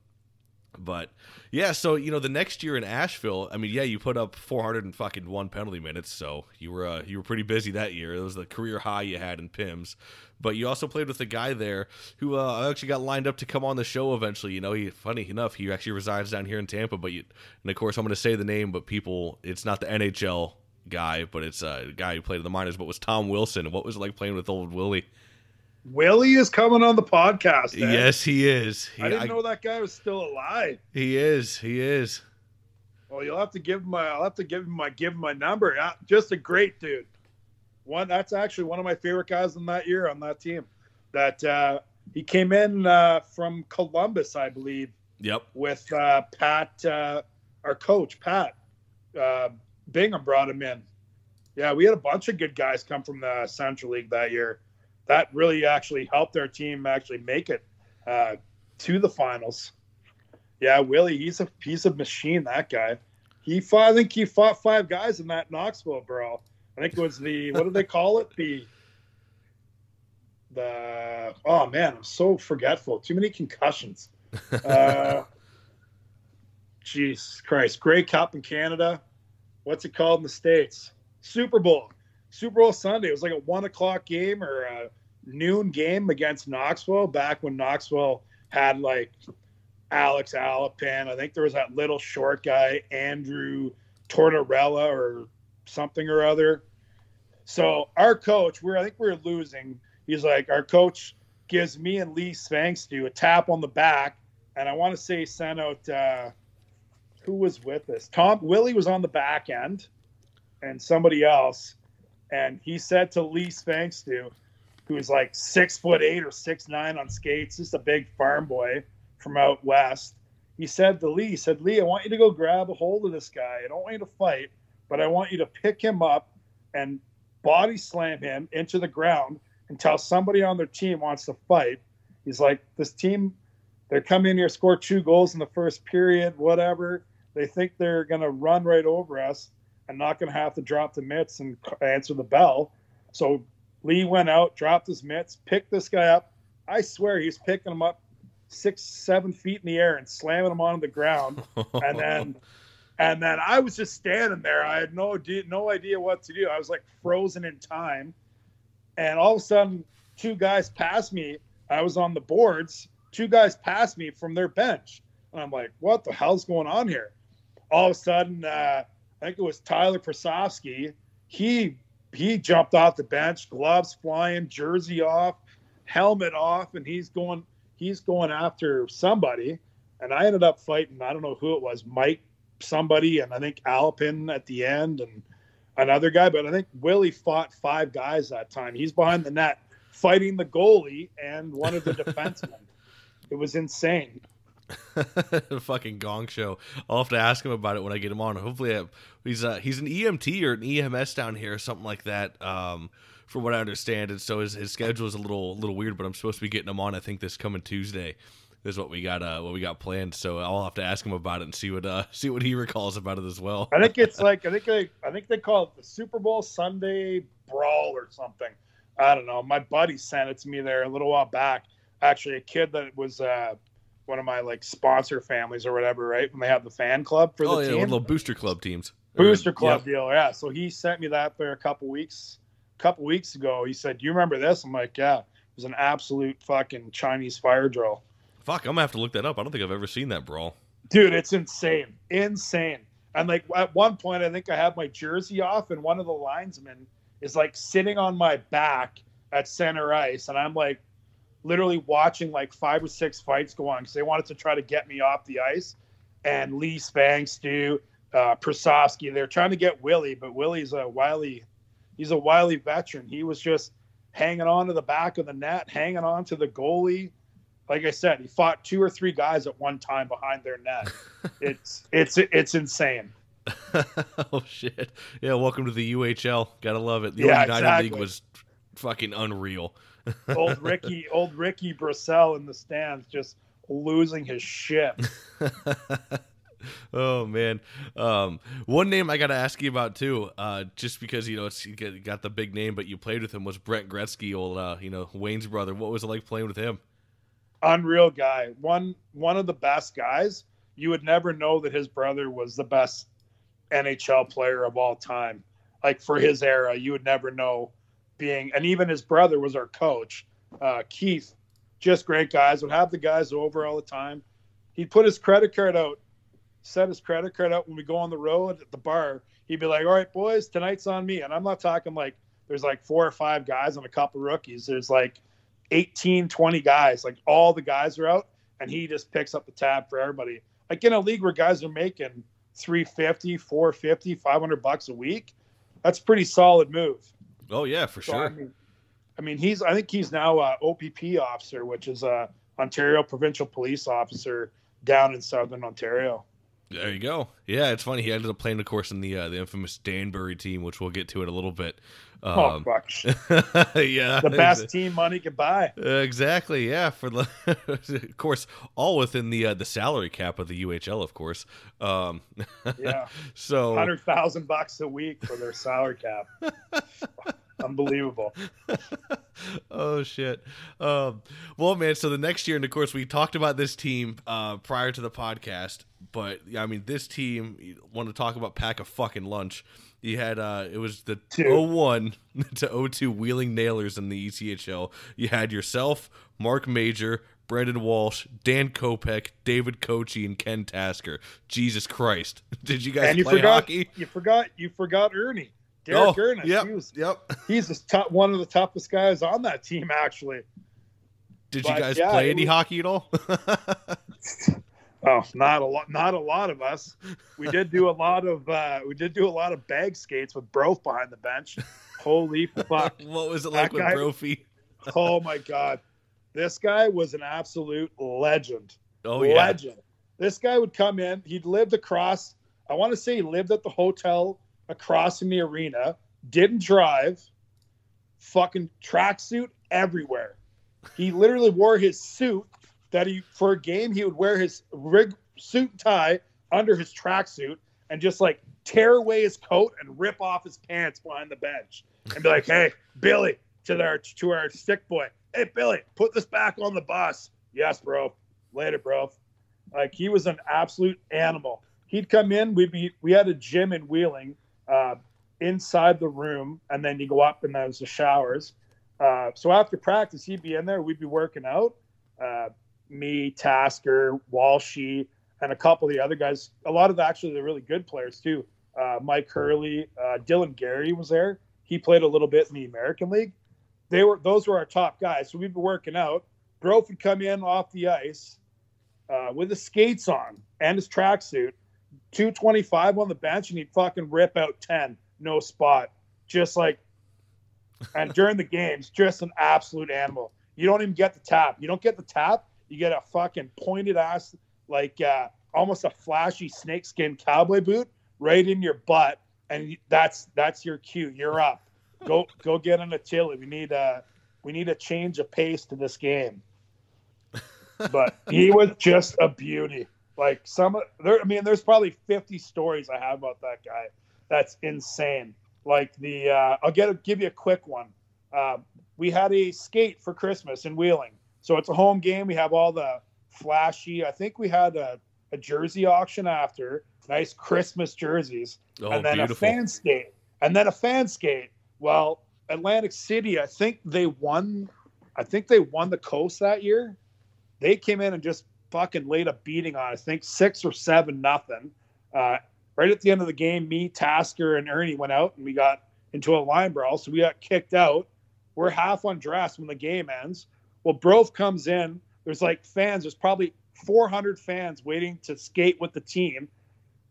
but yeah, so you know the next year in Asheville, I mean, yeah, you put up 400 and fucking one penalty minutes, so you were uh, you were pretty busy that year. It was the career high you had in Pims, but you also played with a guy there who uh, actually got lined up to come on the show eventually. You know, he funny enough, he actually resides down here in Tampa, but you, and of course I'm going to say the name, but people, it's not the NHL guy, but it's uh, a guy who played in the minors, but was Tom Wilson. What was it like playing with old Willie? Willie is coming on the podcast. eh? Yes, he is. He, I didn't I- know that guy was still alive. he is. He is. Well, you'll have to give my. I'll have to give him my give him my number. Just a great dude. One that's actually one of my favorite guys in that year on that team. That uh, he came in uh, from Columbus, I believe, Yep. with uh, Pat, uh, our coach Pat uh, Bingham brought him in. Yeah, we had a bunch of good guys come from the Central League that year. That really actually helped our team actually make it uh, to the finals. Yeah, Willie, he's a he's a machine. That guy. He fought. I think he fought five guys in that Knoxville brawl. I think it was the what do they call it? The the oh man, I'm so forgetful. Too many concussions. Uh, Jesus Christ, Grey Cup in Canada. What's it called in the states? Super Bowl. Super Bowl Sunday. It was like a one o'clock game or a noon game against Knoxville. Back when Knoxville had like Alex Alapin. I think there was that little short guy, Andrew Tortorella or something or other. So our coach, we're I think we are losing. He's like, our coach gives me and Lee Svangstu a tap on the back, and I want to say sent out uh, who was with us. Tom Willie was on the back end, and somebody else, and he said to Lee Svangstu, who's like six foot eight or six nine on skates, just a big farm boy from out west. He said to Lee, he said, Lee, I want you to go grab a hold of this guy. I don't want you to fight, but I want you to pick him up and body slam him into the ground until somebody on their team wants to fight. He's like, this team, they're coming in here, score two goals in the first period, whatever. They think they're going to run right over us and not going to have to drop the mitts and answer the bell. So Lee went out, dropped his mitts, picked this guy up. I swear he's picking him up six, seven feet in the air and slamming him onto the ground. and then, and then I was just standing there. I had no idea, no idea what to do. I was like frozen in time. And all of a sudden, two guys passed me. I was on the boards. Two guys passed me from their bench. And I'm like, what the hell's going on here? All of a sudden, uh, I think it was Tyler Prosofsky. He he jumped off the bench, gloves flying, jersey off, helmet off, and he's going he's going after somebody. And I ended up fighting, I don't know who it was, Mike somebody, and I think Alpin at the end and another guy. But I think Willie fought five guys that time. He's behind the net fighting the goalie and one of the defensemen. It was insane. fucking gong show. I'll have to ask him about it when I get him on. Hopefully, I, he's uh, he's an EMT or an EMS down here or something like that. Um, from what I understand, and so his, his schedule is a little little weird. But I'm supposed to be getting him on. I think this coming Tuesday is what we got uh what we got planned. So I'll have to ask him about it and see what uh see what he recalls about it as well. I think it's like I think they I think they call it the Super Bowl Sunday Brawl or something. I don't know. My buddy sent it to me there a little while back. Actually, a kid that was uh, one of my like sponsor families or whatever, right? When they have the fan club for the oh yeah, team, the booster club teams. Booster club Yep. deal. Yeah. So he sent me that there a couple weeks, a couple weeks ago. He said, "Do you remember this?" I'm like, "Yeah." It was an absolute fucking Chinese fire drill. Fuck, I'm gonna have to look that up. I don't think I've ever seen that brawl. Dude, it's insane. Insane. And like at one point, I think I had my jersey off, and one of the linesmen is like sitting on my back at center ice, and I'm like literally watching like five or six fights go on because they wanted to try to get me off the ice. And Lee Svangstu, uh, Prosofsky, they're trying to get Willie, but Willie's a wily, he's a wily veteran. He was just hanging on to the back of the net, hanging on to the goalie. Like I said, he fought two or three guys at one time behind their net. it's it's it's insane. oh shit! Yeah, welcome to the UHL. Gotta love it. The Yeah, United exactly. League was fucking unreal. Old Ricky, old Ricky Brissell in the stands, just losing his shit. oh man, um, one name I gotta ask you about too, uh, just because you know it's you got- got the big name, but you played with him was Brent Gretzky, old uh, you know Wayne's brother. What was it like playing with him? Unreal guy, one one of the best guys. You would never know that his brother was the best NHL player of all time. Like for his era, you would never know being, and even his brother was our coach, uh, Keith. Just great guys. Would have the guys over all the time. He'd put his credit card out, set his credit card out when we go on the road at the bar. He'd be like, "All right, boys, tonight's on me." And I'm not talking like there's like four or five guys and a couple rookies. There's like 18, 20 guys. Like all the guys are out, and he just picks up the tab for everybody. Like in a league where guys are making 350, 450, 500 bucks a week, that's pretty solid move. Oh yeah, for So, sure. I mean, I mean, he's I think he's now a OPP officer, which is a Ontario provincial police officer down in southern Ontario. There you go. Yeah, it's funny. He ended up playing, of course, in the uh, the infamous Danbury team, which we'll get to in a little bit. Oh Um, fuck! yeah, The best team money could buy. Uh, exactly. Yeah, for the, of course, all within the uh, the salary cap of the UHL, of course. Um, Yeah, so hundred thousand bucks a week for their salary cap. Unbelievable. oh shit. Um, well, man. So the next year, and of course, we talked about this team uh, prior to the podcast, but yeah, I mean, this team. You want to talk about pack a fucking lunch? You had uh, it was the Two. 01 to 02 Wheeling Nailers in the ECHL. You had yourself, Mark Major. Brendan Walsh, Dan Kopec, David Koci, and Ken Tasker. Jesus Christ! Did you guys and you play forgot, hockey? you forgot, you forgot Ernie, Derek Ernest. Oh, yep, He was, yep. he's the top, one of the toughest guys on that team, actually. Did you guys yeah, play any was- hockey at all? Oh, not a lot. Not a lot of us. We did do a lot of. uh We did do a lot of bag skates with Brof behind the bench. Holy fuck! what was it like That with guy- Brophy? Oh my god, this guy was an absolute legend. Oh yeah, legend. This guy would come in. He'd lived across. I want to say he lived at the hotel across from the arena. Didn't drive. Fucking tracksuit everywhere. He literally wore his suit that he for a game he would wear his rig suit and tie under his tracksuit and just like tear away his coat and rip off his pants behind the bench and be like, "Hey, Billy," to their to our stick boy, "Hey, Billy, put this back on the bus." Yes, bro. Later, bro. Like he was an absolute animal. He'd come in. We'd be we had a gym in Wheeling, uh, inside the room, and then you go up and there's the showers. Uh, so after practice, he'd be in there. We'd be working out. Uh, me, Tasker, Walshy, and a couple of the other guys. A lot of actually the really good players too. Uh, Mike Hurley, uh, Dylan Gary was there. He played a little bit in the American League. They were those were our top guys. So we'd be working out. Grove would come in off the ice uh, with his skates on and his tracksuit, 225 on the bench, and he'd fucking rip out 10, no spot. Just like, and during the games, just an absolute animal. You don't even get the tap. You don't get the tap. You get a fucking pointed ass, like uh, almost a flashy snakeskin cowboy boot right in your butt, and that's that's your cue. You're up. Go go get on a chili. We need a we need a change of pace to this game but he was just a beauty. Like some, there. I mean, there's probably 50 stories I have about that guy. That's insane. Like the, uh, I'll get a, give you a quick one. Uh, we had a skate for Christmas in Wheeling, so it's a home game. We have all the flashy. I think we had a, a jersey auction after, nice Christmas jerseys, Oh, and then beautiful. a fan skate, and then a fan skate. Well, Atlantic City, I think they won. I think they won the coast that year. They came in and just fucking laid a beating on. I think six or seven nothing. Uh, right at the end of the game, me, Tasker, and Ernie went out and we got into a line brawl. So we got kicked out. We're half undressed when the game ends. Well, Broth comes in. There's like fans. There's probably 400 fans waiting to skate with the team.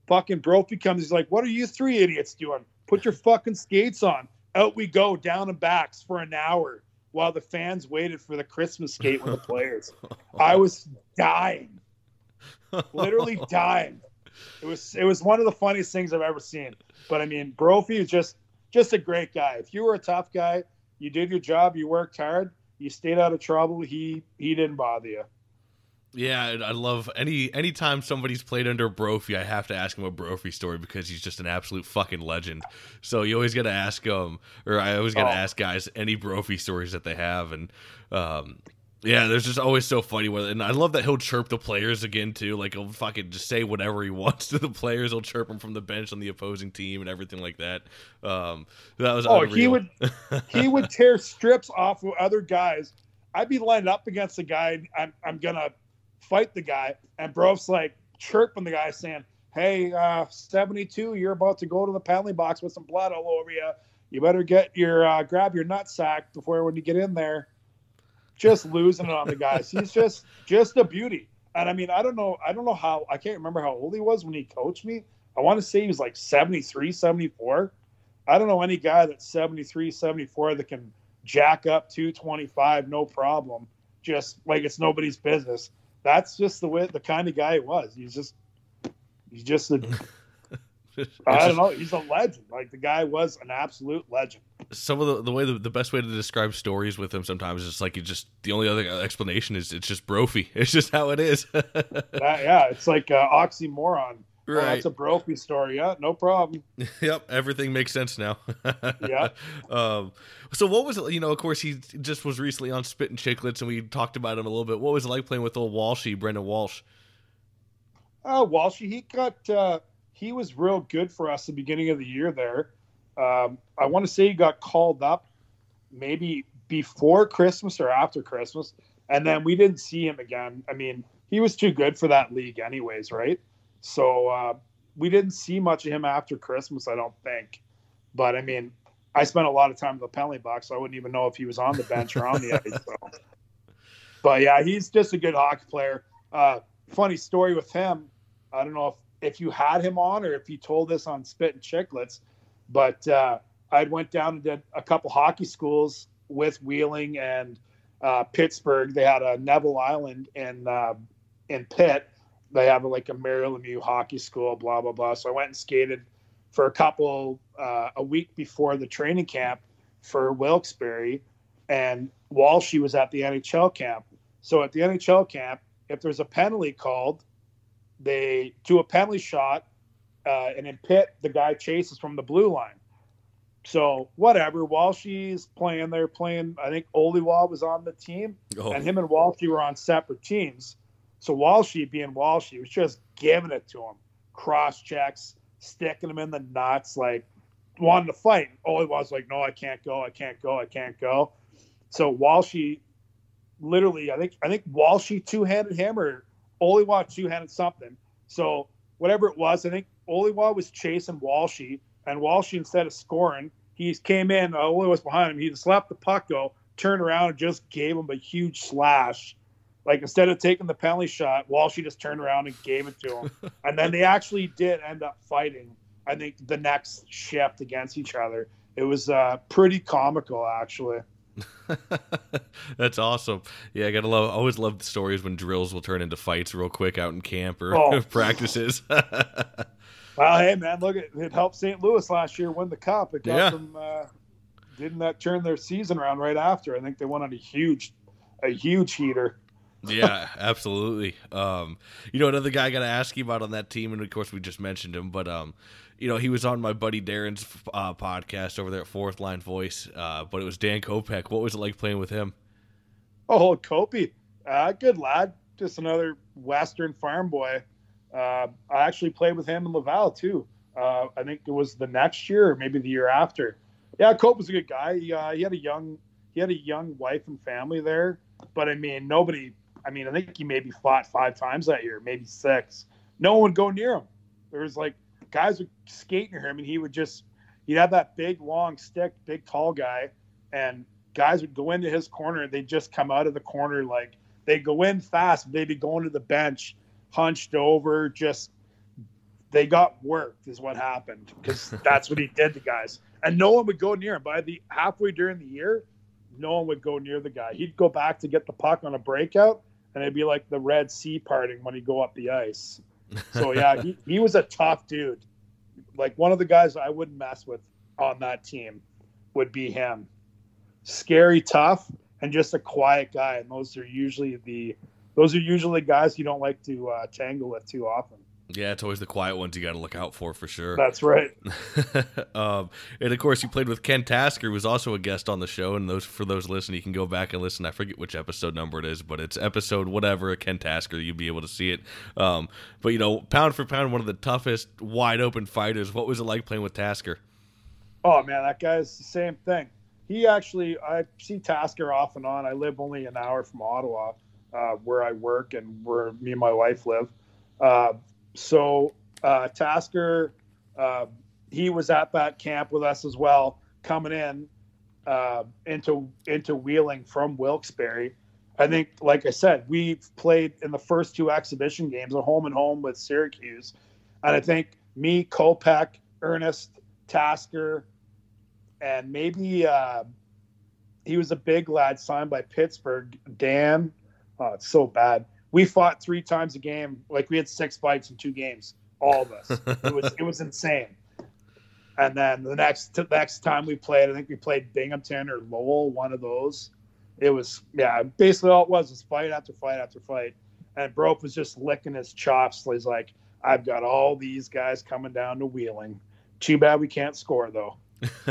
Fucking Brophy comes. He's like, "What are you three idiots doing? Put your fucking skates on." Out we go down and backs for an hour while the fans waited for the Christmas skate with the players. I was dying, literally dying. It was it was one of the funniest things I've ever seen. But I mean, Brophy is just just a great guy. If you were a tough guy, you did your job, you worked hard, you stayed out of trouble. He he didn't bother you. Yeah, I love any anytime somebody's played under Brophy, I have to ask him a Brophy story because he's just an absolute fucking legend. So you always got to ask him, or I always got to oh. ask guys any Brophy stories that they have, and um, yeah, there's just always so funny with it, and I love that he'll chirp the players again too. Like he'll fucking just say whatever he wants to the players. He'll chirp them from the bench on the opposing team and everything like that. Um, that was oh, unreal. he would he would tear strips off of other guys. I'd be lined up against a guy. I'm I'm gonna fight the guy, and Bro's like chirping the guy, saying, "Hey, uh, 72, you're about to go to the penalty box with some blood all over you. You better get your uh, grab your nut sack before when you get in there." Just losing it on the guys. He's just just a beauty. And I mean, I don't know, I don't know how I can't remember how old he was when he coached me. I want to say he was like 73, 74. I don't know any guy that's 73, 74 that can jack up 225 no problem just like it's nobody's business that's just the way the kind of guy he was. He's just he's just a I don't know. He's a legend. Like the guy was an absolute legend. Some of the the way the, the best way to describe stories with him sometimes is like you just the only other explanation is it's just brophy. It's just how it is. that, yeah, it's like uh, oxymoron. Right. Oh, that's a brophy story. Yeah, no problem. yep, everything makes sense now. yeah. Um, so what was it? You know, of course, he just was recently on Spit and Chicklets, and we talked about him a little bit. What was it like playing with old Walshy, Brendan Walsh? Uh, Walshy, he got uh, he was real good for us the beginning of the year. There, um, I want to say he got called up maybe before Christmas or after Christmas, and then we didn't see him again. I mean, he was too good for that league, anyways, right? So uh, we didn't see much of him after Christmas, I don't think. But I mean, I spent a lot of time in the penalty box, so I wouldn't even know if he was on the bench or on the ice. So. But yeah, he's just a good hockey player. Uh, funny story with him. I don't know if, if you had him on or if you told this on Spit and Chicklets, but uh, I went down and did a couple hockey schools with Wheeling and uh, Pittsburgh. They had a Neville Island in uh, in Pitt, they have like a Mario Lemieux hockey school, blah blah blah. So I went and skated for a couple uh, a week before the training camp for Wilkes-Barre, and Walshy was at the NHL camp. So at the NHL camp, if there's a penalty called, they do a penalty shot, uh, and in pit the guy chases from the blue line. So whatever, Walshy's playing, they're playing. I think Oliwa was on the team, oh. and him and Walshy were on separate teams. So Walshy being Walshy was just giving it to him, cross checks, sticking him in the nuts, like wanting to fight. Was like, no, I can't go, I can't go, I can't go. So Walshy, literally, I think I think Walshy two handed him or Oliwa two handed something. So whatever it was, I think Oliwa was chasing Walshy, and Walshy instead of scoring, he came in. Oliwa was behind him. He let the puck go, turned around, and just gave him a huge slash like instead of taking the penalty shot, Walshy just turned around and gave it to him. and then they actually did end up fighting. I think the next shift against each other. It was uh, pretty comical, actually. That's awesome. Yeah, I gotta love. Always love the stories when drills will turn into fights real quick out in camp or oh. practices. well, hey man, look at it helped St. Louis last year win the cup. It got yeah. them. Uh, didn't that turn their season around right after? I think they won on a huge, a huge heater yeah, absolutely. Um, you know, another guy I got to ask you about on that team, and of course we just mentioned him, but um, you know, he was on my buddy Darren's uh, podcast over there at Fourth Line Voice. Uh, but it was Dan Kopec. What was it like playing with him? Oh, Kopey, uh, good lad. Just another Western farm boy. Uh, I actually played with him in Laval too. Uh, I think it was the next year or maybe the year after. Yeah, Cope was a good guy. He, uh, he had a young he had a young wife and family there, but I mean nobody I mean, I think he maybe fought five times that year, maybe six. No one would go near him. There was like guys would skate near him, and he would just he'd have that big long stick, big tall guy, and guys would go into his corner and they'd just come out of the corner like they'd go in fast, they'd be going to the bench, hunched over, just they got worked is what happened because that's what he did to guys. And no one would go near him. By the halfway during the year, no one would go near the guy. He'd go back to get the puck on a breakout, and it'd be like the Red Sea parting when he'd go up the ice. So yeah, he, he was a tough dude. Like one of the guys I wouldn't mess with on that team would be him. Scary, tough, and just a quiet guy. And those are usually the those are usually guys you don't like to uh, tangle with too often. Yeah, it's always the quiet ones you got to look out for for sure. That's right. um, and of course, you played with Ken Tasker, who was also a guest on the show. And those for those listening, you can go back and listen. I forget which episode number it is, but it's episode whatever Ken Tasker. You'll be able to see it. Um, but you know, pound for pound, one of the toughest wide open fighters. What was it like playing with Tasker? Oh man, that guy's the same thing. He actually, I see Tasker off and on. I live only an hour from Ottawa, uh, where I work and where me and my wife live. Uh, so uh, Tasker, uh, he was at that camp with us as well, coming in uh, into into Wheeling from Wilkes-Barre. I think, like I said, we played in the first two exhibition games, a home and home with Syracuse, and I think me, Kopec, Ernest, Tasker, and maybe uh, he was a big lad signed by Pittsburgh. Dan, oh, it's so bad we fought three times a game. Like we had six fights in two games, all of us. it was it was insane. And then the next next time we played, I think we played Binghamton or Lowell, one of those. It was yeah, basically all it was was fight after fight after fight. And Broke was just licking his chops. He's like, I've got all these guys coming down to Wheeling. Too bad we can't score though.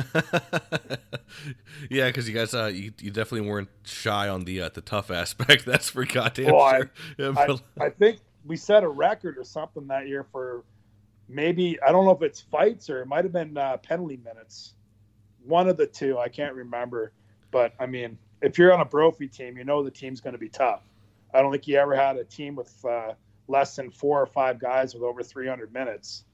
yeah, because you guys, uh, you, you definitely weren't shy on the uh, the tough aspect. That's for goddamn well, sure. I, yeah, I, I, think we set a record or something that year for maybe I don't know if it's fights or it might have been uh, penalty minutes. One of the two, I can't remember. But I mean, if you're on a Brophy team, you know the team's going to be tough. I don't think you ever had a team with uh, less than four or five guys with over 300 minutes.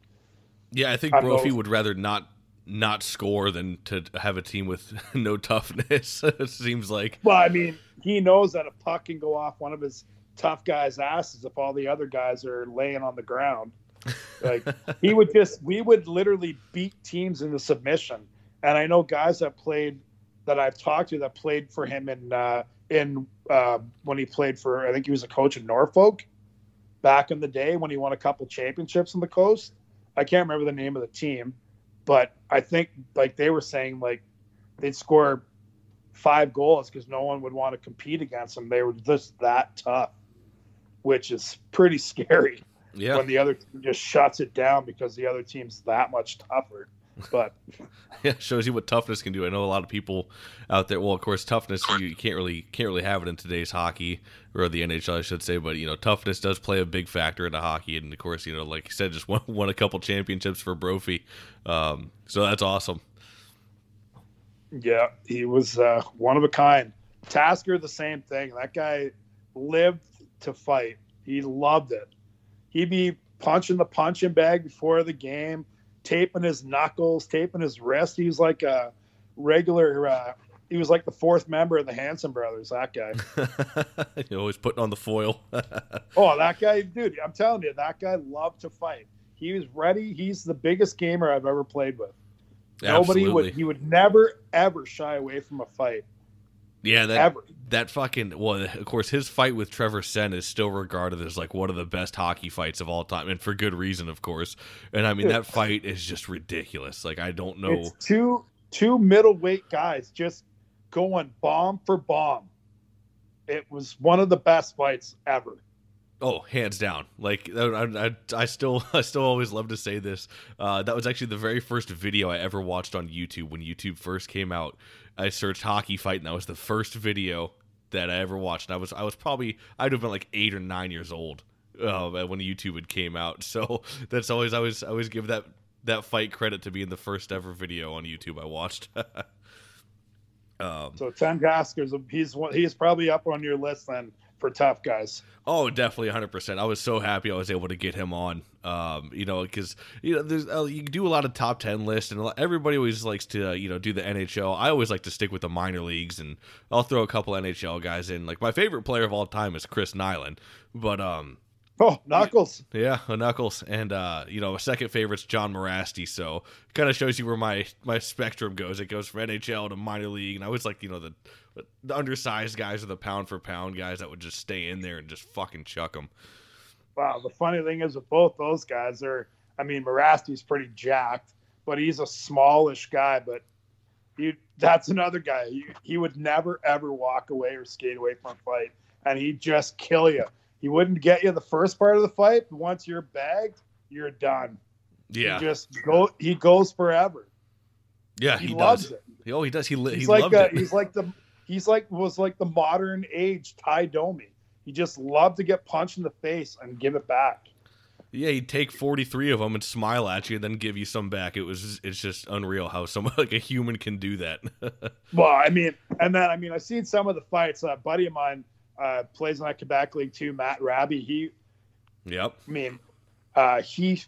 Yeah, I think Brophy would rather not not score than to have a team with no toughness. it seems like. Well, I mean, he knows that a puck can go off one of his tough guys' asses if all the other guys are laying on the ground. Like he would just, we would literally beat teams into submission. And I know guys that played that I've talked to that played for him in uh, in uh, when he played for, I think he was a coach in Norfolk back in the day when he won a couple championships on the coast. I can't remember the name of the team but I think like they were saying like they'd score five goals because no one would want to compete against them. They were just that tough, which is pretty scary. Yeah. When the other team just shuts it down because the other team's that much tougher. But yeah, shows you what toughness can do. I know a lot of people out there. Well, of course, toughness you can't really can't really have it in today's hockey or the NHL, I should say. But you know, toughness does play a big factor into hockey, and of course, you know, like you said, just won, won a couple championships for Brophy, um, so that's awesome. Yeah, he was uh, one of a kind. Tasker, the same thing. That guy lived to fight. He loved it. He'd be punching the punching bag before the game taping his knuckles, taping his wrist. He was like a regular. Uh, he was like the fourth member of the Hanson brothers. That guy. you always putting on the foil. oh, that guy, dude! I'm telling you, that guy loved to fight. He was ready. He's the biggest gamer I've ever played with. Nobody Absolutely. would. He would never ever shy away from a fight. Yeah, that that fucking well, of course, his fight with Trevor Sen is still regarded as like one of the best hockey fights of all time, and for good reason, of course. And I mean, that fight is just ridiculous. Like, I don't know. It's two two middleweight guys just going bomb for bomb. It was one of the best fights ever. Oh, hands down! Like I, I, I, still, I still always love to say this. Uh, that was actually the very first video I ever watched on YouTube when YouTube first came out. I searched hockey fight, and that was the first video that I ever watched. I was, I was probably, I'd have been like eight or nine years old uh, when YouTube had came out. So that's always, I always, I always give that that fight credit to being the first ever video on YouTube I watched. um, so Ken Tasker's, he's he's probably up on your list then for tough guys. Oh, definitely 100%. I was so happy I was able to get him on. Um, you know, because you know, there's uh, you do a lot of top 10 lists and everybody always likes to, uh, you know, do the NHL. I always like to stick with the minor leagues and I'll throw a couple NHL guys in. Like my favorite player of all time is Chris Nilan, but um Oh, Knuckles. Yeah, Knuckles, and uh, you know, second favorite's John Mirasty. So kind of shows you where my my spectrum goes. It goes from NHL to minor league, and I was like, you know, the the undersized guys are the pound for pound guys that would just stay in there and just fucking chuck them. Wow, the funny thing is with both those guys, are I mean, Mirasty's pretty jacked, but he's a smallish guy. But he that's another guy. He, he would never ever walk away or skate away from a fight, and he'd just kill you he wouldn't get you the first part of the fight. But once you're bagged, you're done. Yeah, he just go. He goes forever. Yeah, he, he loves does. it. Oh, he does. He li- he's he like loved a, it. he's like the he's like was like the modern age Tie Domi. He just loved to get punched in the face and give it back. Yeah, he'd take forty three of them and smile at you, and then give you some back. It was it's just unreal how someone like a human can do that. well, I mean, and then I mean, I've seen some of the fights. A buddy of mine uh, plays in that Quebec League too. Matt Raby. He, yep. I mean, uh, he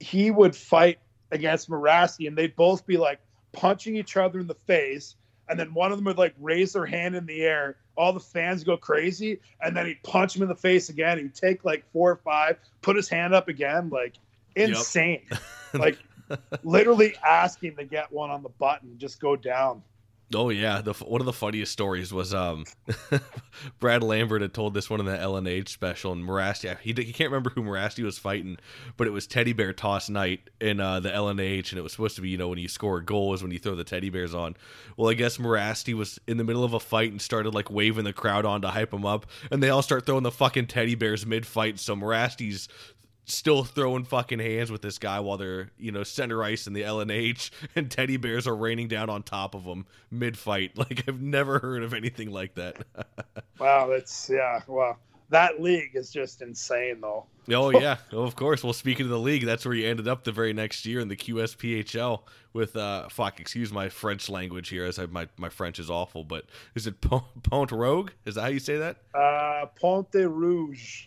he would fight against Mirasty, and they'd both be like punching each other in the face, and then one of them would like raise their hand in the air. All the fans go crazy, and then he'd punch him in the face again. He'd take like four or five, put his hand up again, like insane, yep. like literally asking to get one on the button, just go down. Oh yeah, the one of the funniest stories was um, Brad Lambert had told this one in the LNH special, and Mirasty he, he can't remember who Mirasty was fighting, but it was teddy bear toss night in uh, the LNH, and it was supposed to be you know when you score a goal is when you throw the teddy bears on. Well, I guess Mirasty was in the middle of a fight and started like waving the crowd on to hype him up, and they all start throwing the fucking teddy bears mid fight. So Mirasty's still throwing fucking hands with this guy while they're you know center ice in the LNH and teddy bears are raining down on top of them mid fight. Like I've never heard of anything like that. wow, that's yeah. Wow, that league is just insane though. Oh yeah, oh, of course. Well, speaking of the league, that's where you ended up the very next year in the QSPHL with uh fuck, excuse my French language here, as I, my my French is awful. But is it Pont Rogue? Is that how you say that? Uh, Pont de Rouge.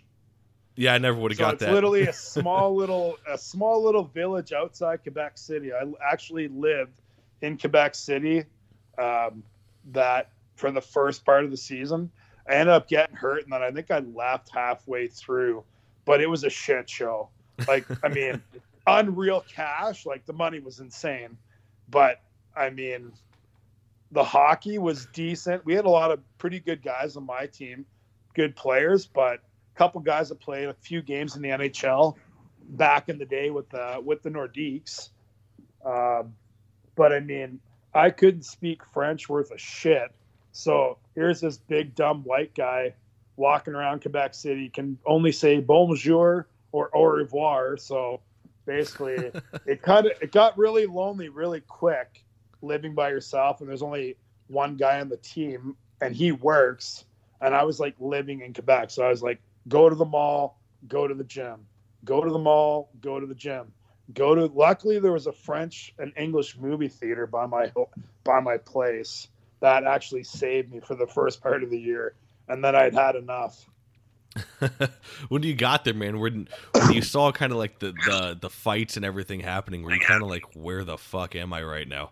Yeah, I never would have so got it's that. literally a small little a small little village outside Quebec City. I actually lived in Quebec City um, that for the first part of the season. I ended up getting hurt, and then I think I left halfway through. But it was a shit show. Like I mean, unreal cash. Like the money was insane, but I mean, the hockey was decent. We had a lot of pretty good guys on my team, good players, but couple guys that played a few games in the NHL back in the day with the with the Nordiques. Um, but I mean, I couldn't speak French worth a shit. So here's this big dumb white guy walking around Quebec City can only say bonjour or au revoir. So basically, it kind of it got really lonely really quick living by yourself, and there's only one guy on the team, and he works. And I was like living in Quebec, so I was like, go to the mall, go to the gym, go to the mall, go to the gym, go to. Luckily, there was a French and English movie theater by my by my place that actually saved me for the first part of the year, and then I'd had enough. when you got there, man, when when you saw kind of like the, the the fights and everything happening, were you kind of like, where the fuck am I right now?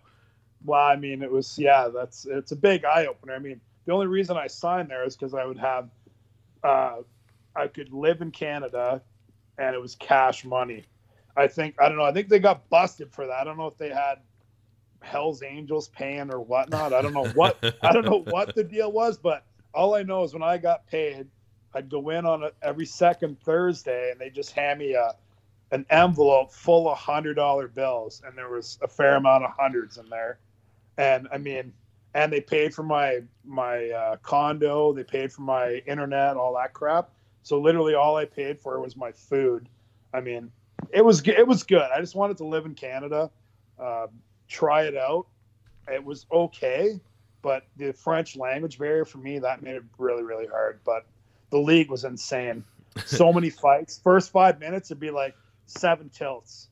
Well, I mean, it was yeah, that's it's a big eye opener. I mean, the only reason I signed there is because I would have, uh, I could live in Canada, and it was cash money. I think I don't know. I think they got busted for that. I don't know if they had Hell's Angels paying or whatnot. I don't know what I don't know what the deal was, but all I know is when I got paid, I'd go in on a, every second Thursday, and they just hand me a an envelope full of hundred dollar bills, and there was a fair amount of hundreds in there. And I mean, and they paid for my my uh, condo, they paid for my internet, all that crap. So literally, all I paid for was my food. I mean, it was it was good. I just wanted to live in Canada, uh, try it out. It was okay, but the French language barrier for me that made it really really hard. But the league was insane. So many fights. First five minutes, it'd be like seven tilts.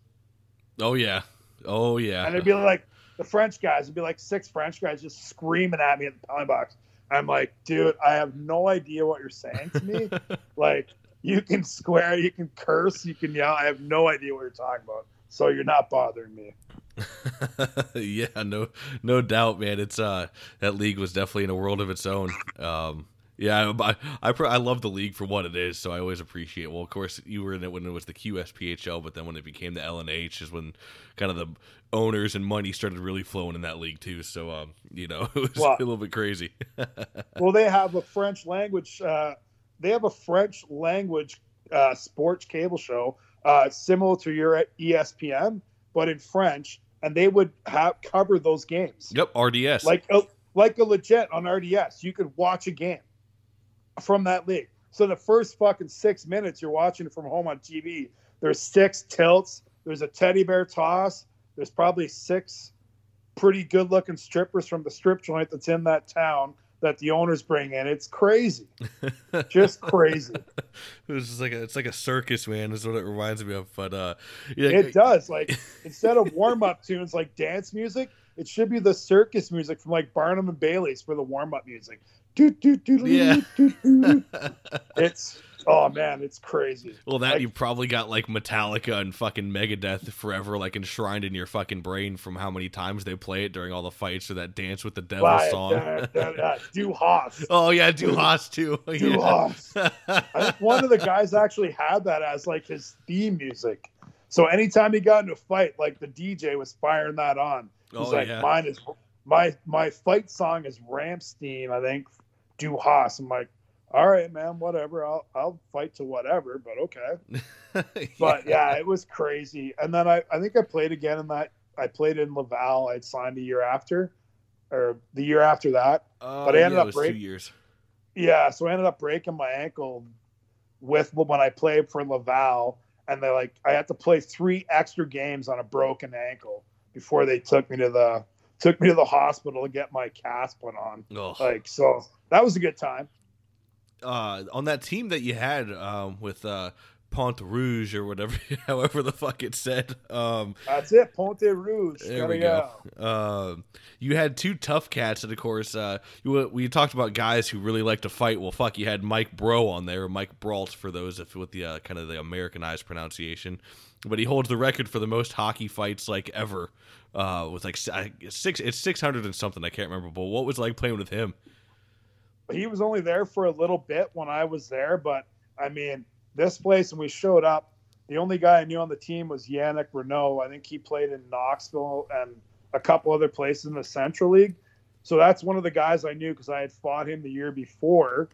Oh yeah, oh yeah. And it'd be like the French guys. It'd be like six French guys just screaming at me at the penalty box. I'm like, dude, I have no idea what you're saying to me. like, you can swear, you can curse, you can yell. I have no idea what you're talking about. So you're not bothering me. yeah, no, no doubt, man. It's uh, that league was definitely in a world of its own. Um, yeah, I I, I love the league for what it is, so I always appreciate. Well, of course, you were in it when it was the QSPHL, but then when it became the LNH is when kind of the owners and money started really flowing in that league too. So, um, you know, it was Well- a little bit crazy. well, they have a French language. Uh, they have a French language uh, sports cable show uh, similar to your ESPN, but in French, and they would have cover those games yep, RDS. like a, like a legit on RDS. You could watch a game from that league. So the first fucking six minutes you're watching it from home on TV. There's six tilts. There's a teddy bear toss. There's probably six pretty good looking strippers from the strip joint that's in that town that the owners bring in. It's crazy, just crazy. it was just like a, it's like a circus, man. Is what it reminds me of. But uh, yeah, It does. Like instead of warm up tunes like dance music, it should be the circus music from like Barnum and Bailey's for the warm up music. Do, do, do, do, Yeah. do, do, do. It's oh man, it's crazy. Well, that Like- you probably got like Metallica and fucking Megadeth forever, like enshrined in your fucking brain from how many times they play it during all the fights or that Dance with the Devil Why, song. da, da, da, Do Haas. oh yeah, Du Haas too. Do Yeah. Haas. I think one of the guys actually had that as like his theme music. So anytime he got into a fight, like the DJ was firing that on. He's Oh, like, yeah. mine is my my fight song is Rammstein, I think, Du Haas. I'm like, all right, man, whatever. I'll I'll fight to whatever, but okay. But yeah, it was crazy. And then I, I think I played again in that I played in Laval. I'd signed a year after. Or the year after that. Uh, but I ended yeah, up was break- two years. Yeah, so I ended up breaking my ankle with when I played for Laval, and they like I had to play three extra games on a broken ankle before they took me to the took me to the hospital to get my cast put on. Oh. Like so, that was a good time. uh, on that team that you had um, with uh, Pont Rouge or whatever, however the fuck it said. Um, That's it, Ponte Rouge. there Gotta we go. Uh, you had two tough cats, and of course, uh, you, we talked about guys who really like to fight. Well, fuck, you had Mike Bro on there, Mike Brault for those if with the uh, kind of the Americanized pronunciation, but he holds the record for the most hockey fights like ever. Uh, with like six, it's six hundred and something. I can't remember, but what was like playing with him? he was only there for a little bit when I was there, but I mean, this place and we showed up, the only guy I knew on the team was Yannick Renault. I think he played in Knoxville and a couple other places in the Central League. So that's one of the guys I knew because I had fought him the year before.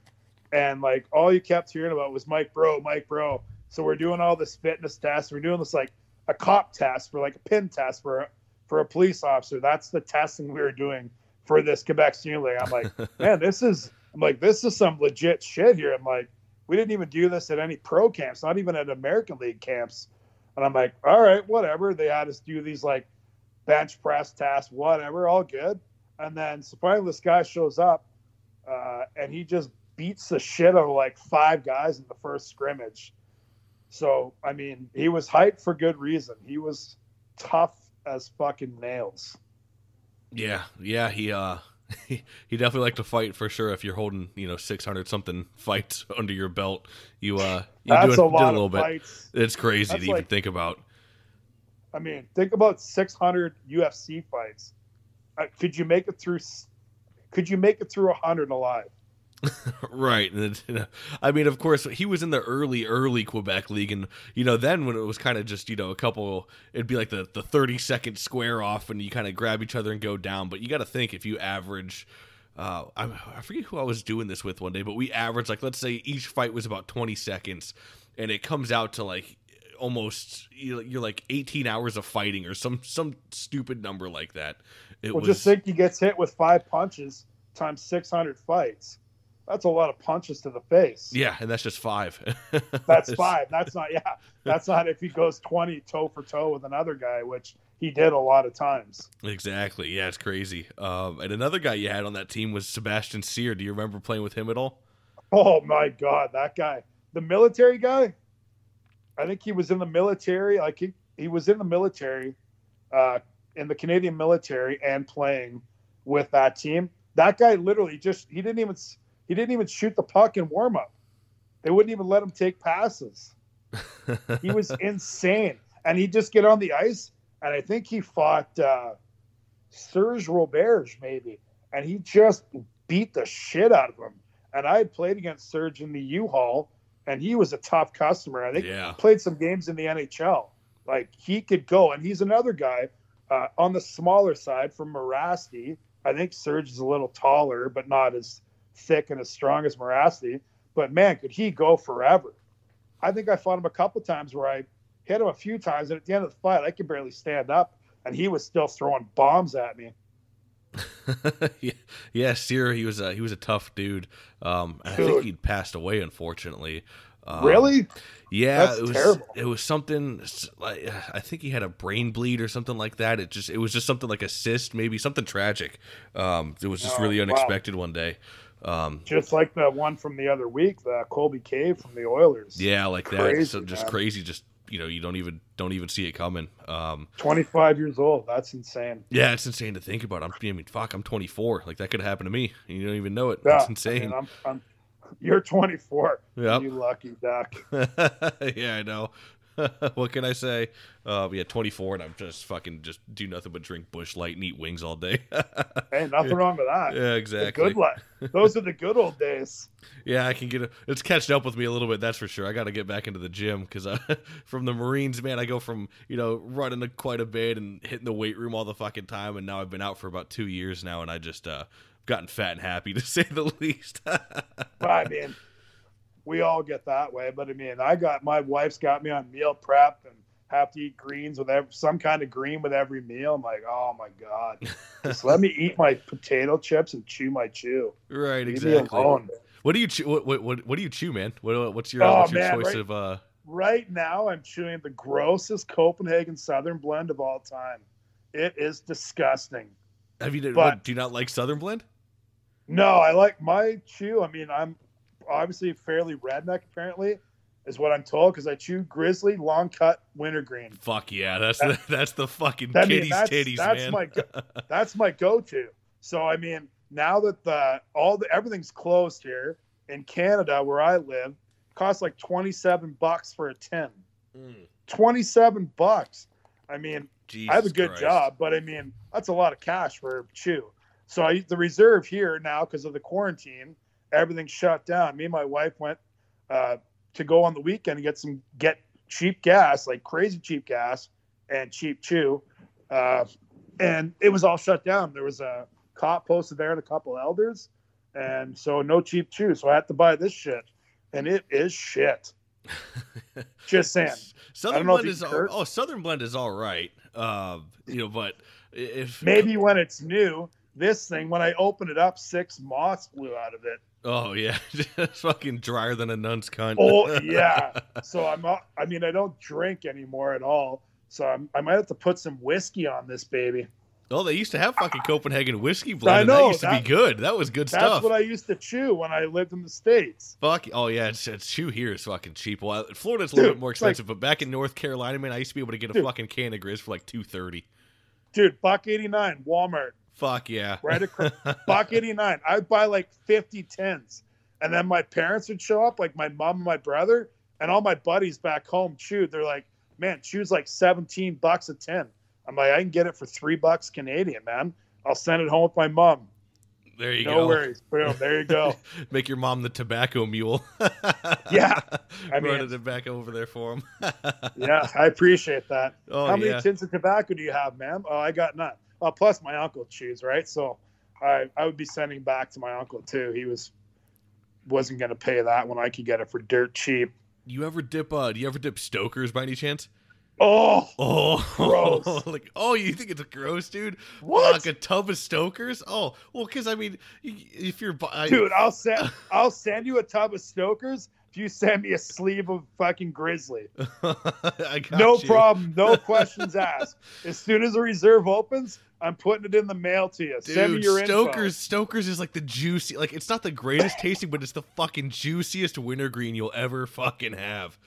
And like all you kept hearing about was Mike Bro, Mike Bro. So we're doing all this fitness tests. We're doing this like a cop test for like a pin test for a, for a police officer. That's the testing we were doing for this Quebec Senior League. I'm like, man, this is I'm like, this is some legit shit here. I'm like, we didn't even do this at any pro camps, not even at American League camps. And I'm like, all right, whatever. They had us do these like bench press tasks, whatever, all good. And then so finally this guy shows up uh, and he just beats the shit out of like five guys in the first scrimmage. So, I mean, he was hyped for good reason. He was tough as fucking nails. Yeah, yeah, he uh he, he definitely liked to fight for sure. If you're holding, you know, six hundred something fights under your belt, you uh you That's do a lot a little bit. fights. It's crazy That's to even think about. I mean, think about 600 UFC fights. Uh, could you make it through? Could you make it through 100 alive? Right. And you know, I mean, of course, he was in the early, early Quebec League, and you know, then when it was kind of just you know a couple, it'd be like the the thirty second square off, and you kind of grab each other and go down. But you got to think if you average. Uh, I, I forget who I was doing this with one day, but we averaged like let's say each fight was about twenty seconds, and it comes out to like almost you're you're like eighteen hours of fighting or some some stupid number like that. It Well, was just think he gets hit with five punches times 600 fights. That's a lot of punches to the face. yeah, and that's just five. That's five. That's not, yeah. That's not if he goes 20 toe for toe with another guy, which he did a lot of times. Exactly. Yeah, it's crazy. Um, and another guy you had on that team was Sebastian Sear. Do you remember playing with him at all? Oh my God, that guy. The military guy? I think he was in the military. Like he, he was in the military, uh, in the Canadian military and playing with that team. That guy literally just he didn't even he didn't even shoot the puck in warm up. They wouldn't even let him take passes. he was insane, and he'd just get on the ice, and I think he fought uh, Serge Roberge maybe, and he just beat the shit out of him. And I had played against Serge in the U-Haul, and he was a tough customer. I think Yeah. played some games in the NHL. Like he could go, and he's another guy uh, on the smaller side from Mirasty. I think Serge is a little taller, but not as thick and as strong as Mirasty. But man, could he go forever? I think I fought him a couple times where I hit him a few times, and at the end of the fight, I could barely stand up, and he was still throwing bombs at me. yeah, yeah, Sear, he was a he was a tough dude. Um, and I think he'd passed away, unfortunately. Um, really? Yeah, That's it was terrible. it was something like I think he had a brain bleed or something like that. It just it was just something like a cyst, maybe something tragic. Um, it was just Oh, really wow. unexpected one day. Um, Just like the one from the other week, the Colby Cave from the Oilers. yeah, like that. Crazy, So just man. crazy. Just you know, you don't even don't even see it coming. Um, 25 years old. That's insane. yeah, it's insane to think about. I'm, I mean, fuck, I'm 24. Like that could happen to me. and You don't even know it. Yeah, That's I insane. mean, I'm, I'm, you're 24. Yep. You lucky duck. yeah, I know. what can I say? Uh, yeah, 24, and I'm just fucking just do nothing but drink Busch Light and eat wings all day. Hey, nothing wrong with that. yeah, The exactly. good life. Those are the good old days. Yeah, I can get a, it's catching up with me a little bit. That's for sure. I got to get back into the gym because from the Marines, man, I go from you know running a, quite a bit and hitting the weight room all the fucking time, and now I've been out for about two years now, and I just uh gotten fat and happy to say the least. But I mean, we all get that way. But I mean, I got my wife's got me on meal prep and have to eat greens with every, some kind of green with every meal. I'm like, oh my god, just let me eat my potato chips and chew my chew. right, Leave exactly. What do you chew? What, what what what do you chew, man? What what's your, Oh, what's your man, choice right- of uh? Right now, I'm chewing the grossest Copenhagen Southern blend of all time. It is disgusting. Have you? But- what, do you not like Southern Blend? No, I like my chew. I mean, I'm obviously fairly redneck, apparently, is what I'm told, because I chew grizzly, long cut, wintergreen. Fuck yeah, that's the that's the fucking I mean, that's, titties, that's man. my go- that's my go-to. So I mean, now that the all the everything's closed here in Canada where I live, costs like 27 bucks for a tin. Mm, 27 bucks. I mean, I have a good Christ. job, but I mean, that's a lot of cash for a chew. So I, the reserve here now, because of the quarantine, everything's shut down. Me and my wife went uh, to go on the weekend and get some get cheap gas, like crazy cheap gas and cheap chew, uh, and it was all shut down. There was a cop posted there and a couple elders, and so no cheap chew. So I had to buy this shit, and it is shit. Just saying. Southern blend is all, oh Southern blend is all right. Um, you know, but if maybe when it's new this thing when i open it up six moths flew out of it oh yeah, fucking drier than a nun's cunt. oh yeah so i'm i mean i don't drink anymore at all so I'm, i might have to put some whiskey on this baby oh, they used to have fucking Copenhagen whiskey blend. I and that used to that- be good. That was good that's stuff. That's what i used to chew when i lived in the states Fuck. Oh yeah, it's, it's chew here is fucking cheap. Well, Florida's a little Dude, bit more it's like- expensive, but back in North Carolina, man, I used to be able to get a Dude. fucking can of Grizz for like two thirty. dude buck 89 walmart Fuck yeah. right across buck 89 i'd buy like 50 tins and then my parents would show up like my mom and my brother and all my buddies back home chewed. They're like man chew's like 17 bucks a tin. I'm like i can get it for three bucks canadian man. I'll send it home with my mom. There you no go. No worries. Boom. There you go. Make your mom the tobacco mule. Yeah, I Run mean- a tobacco over there for him. yeah i appreciate that. Oh, how many yeah. tins of tobacco do you have ma'am? Oh i got none oh plus my uncle chews right so i i would be sending back to my uncle too he was wasn't going to pay that when i could get it for dirt cheap You ever dip? Uh, do you ever dip Stokers by any chance? oh Oh, Gross. like oh, you think it's gross, dude? What? Like a tub of Stokers? Oh, well, because I mean, if you're, I, dude i'll send i'll send you a tub of stokers if you send me a sleeve of fucking grizzly no you. problem no questions asked as soon as the reserve opens i'm putting it in the mail to you send me Dude, your info. Stokers, Stokers is like the juicy, like it's not the greatest tasting, but it's the fucking juiciest wintergreen you'll ever fucking have.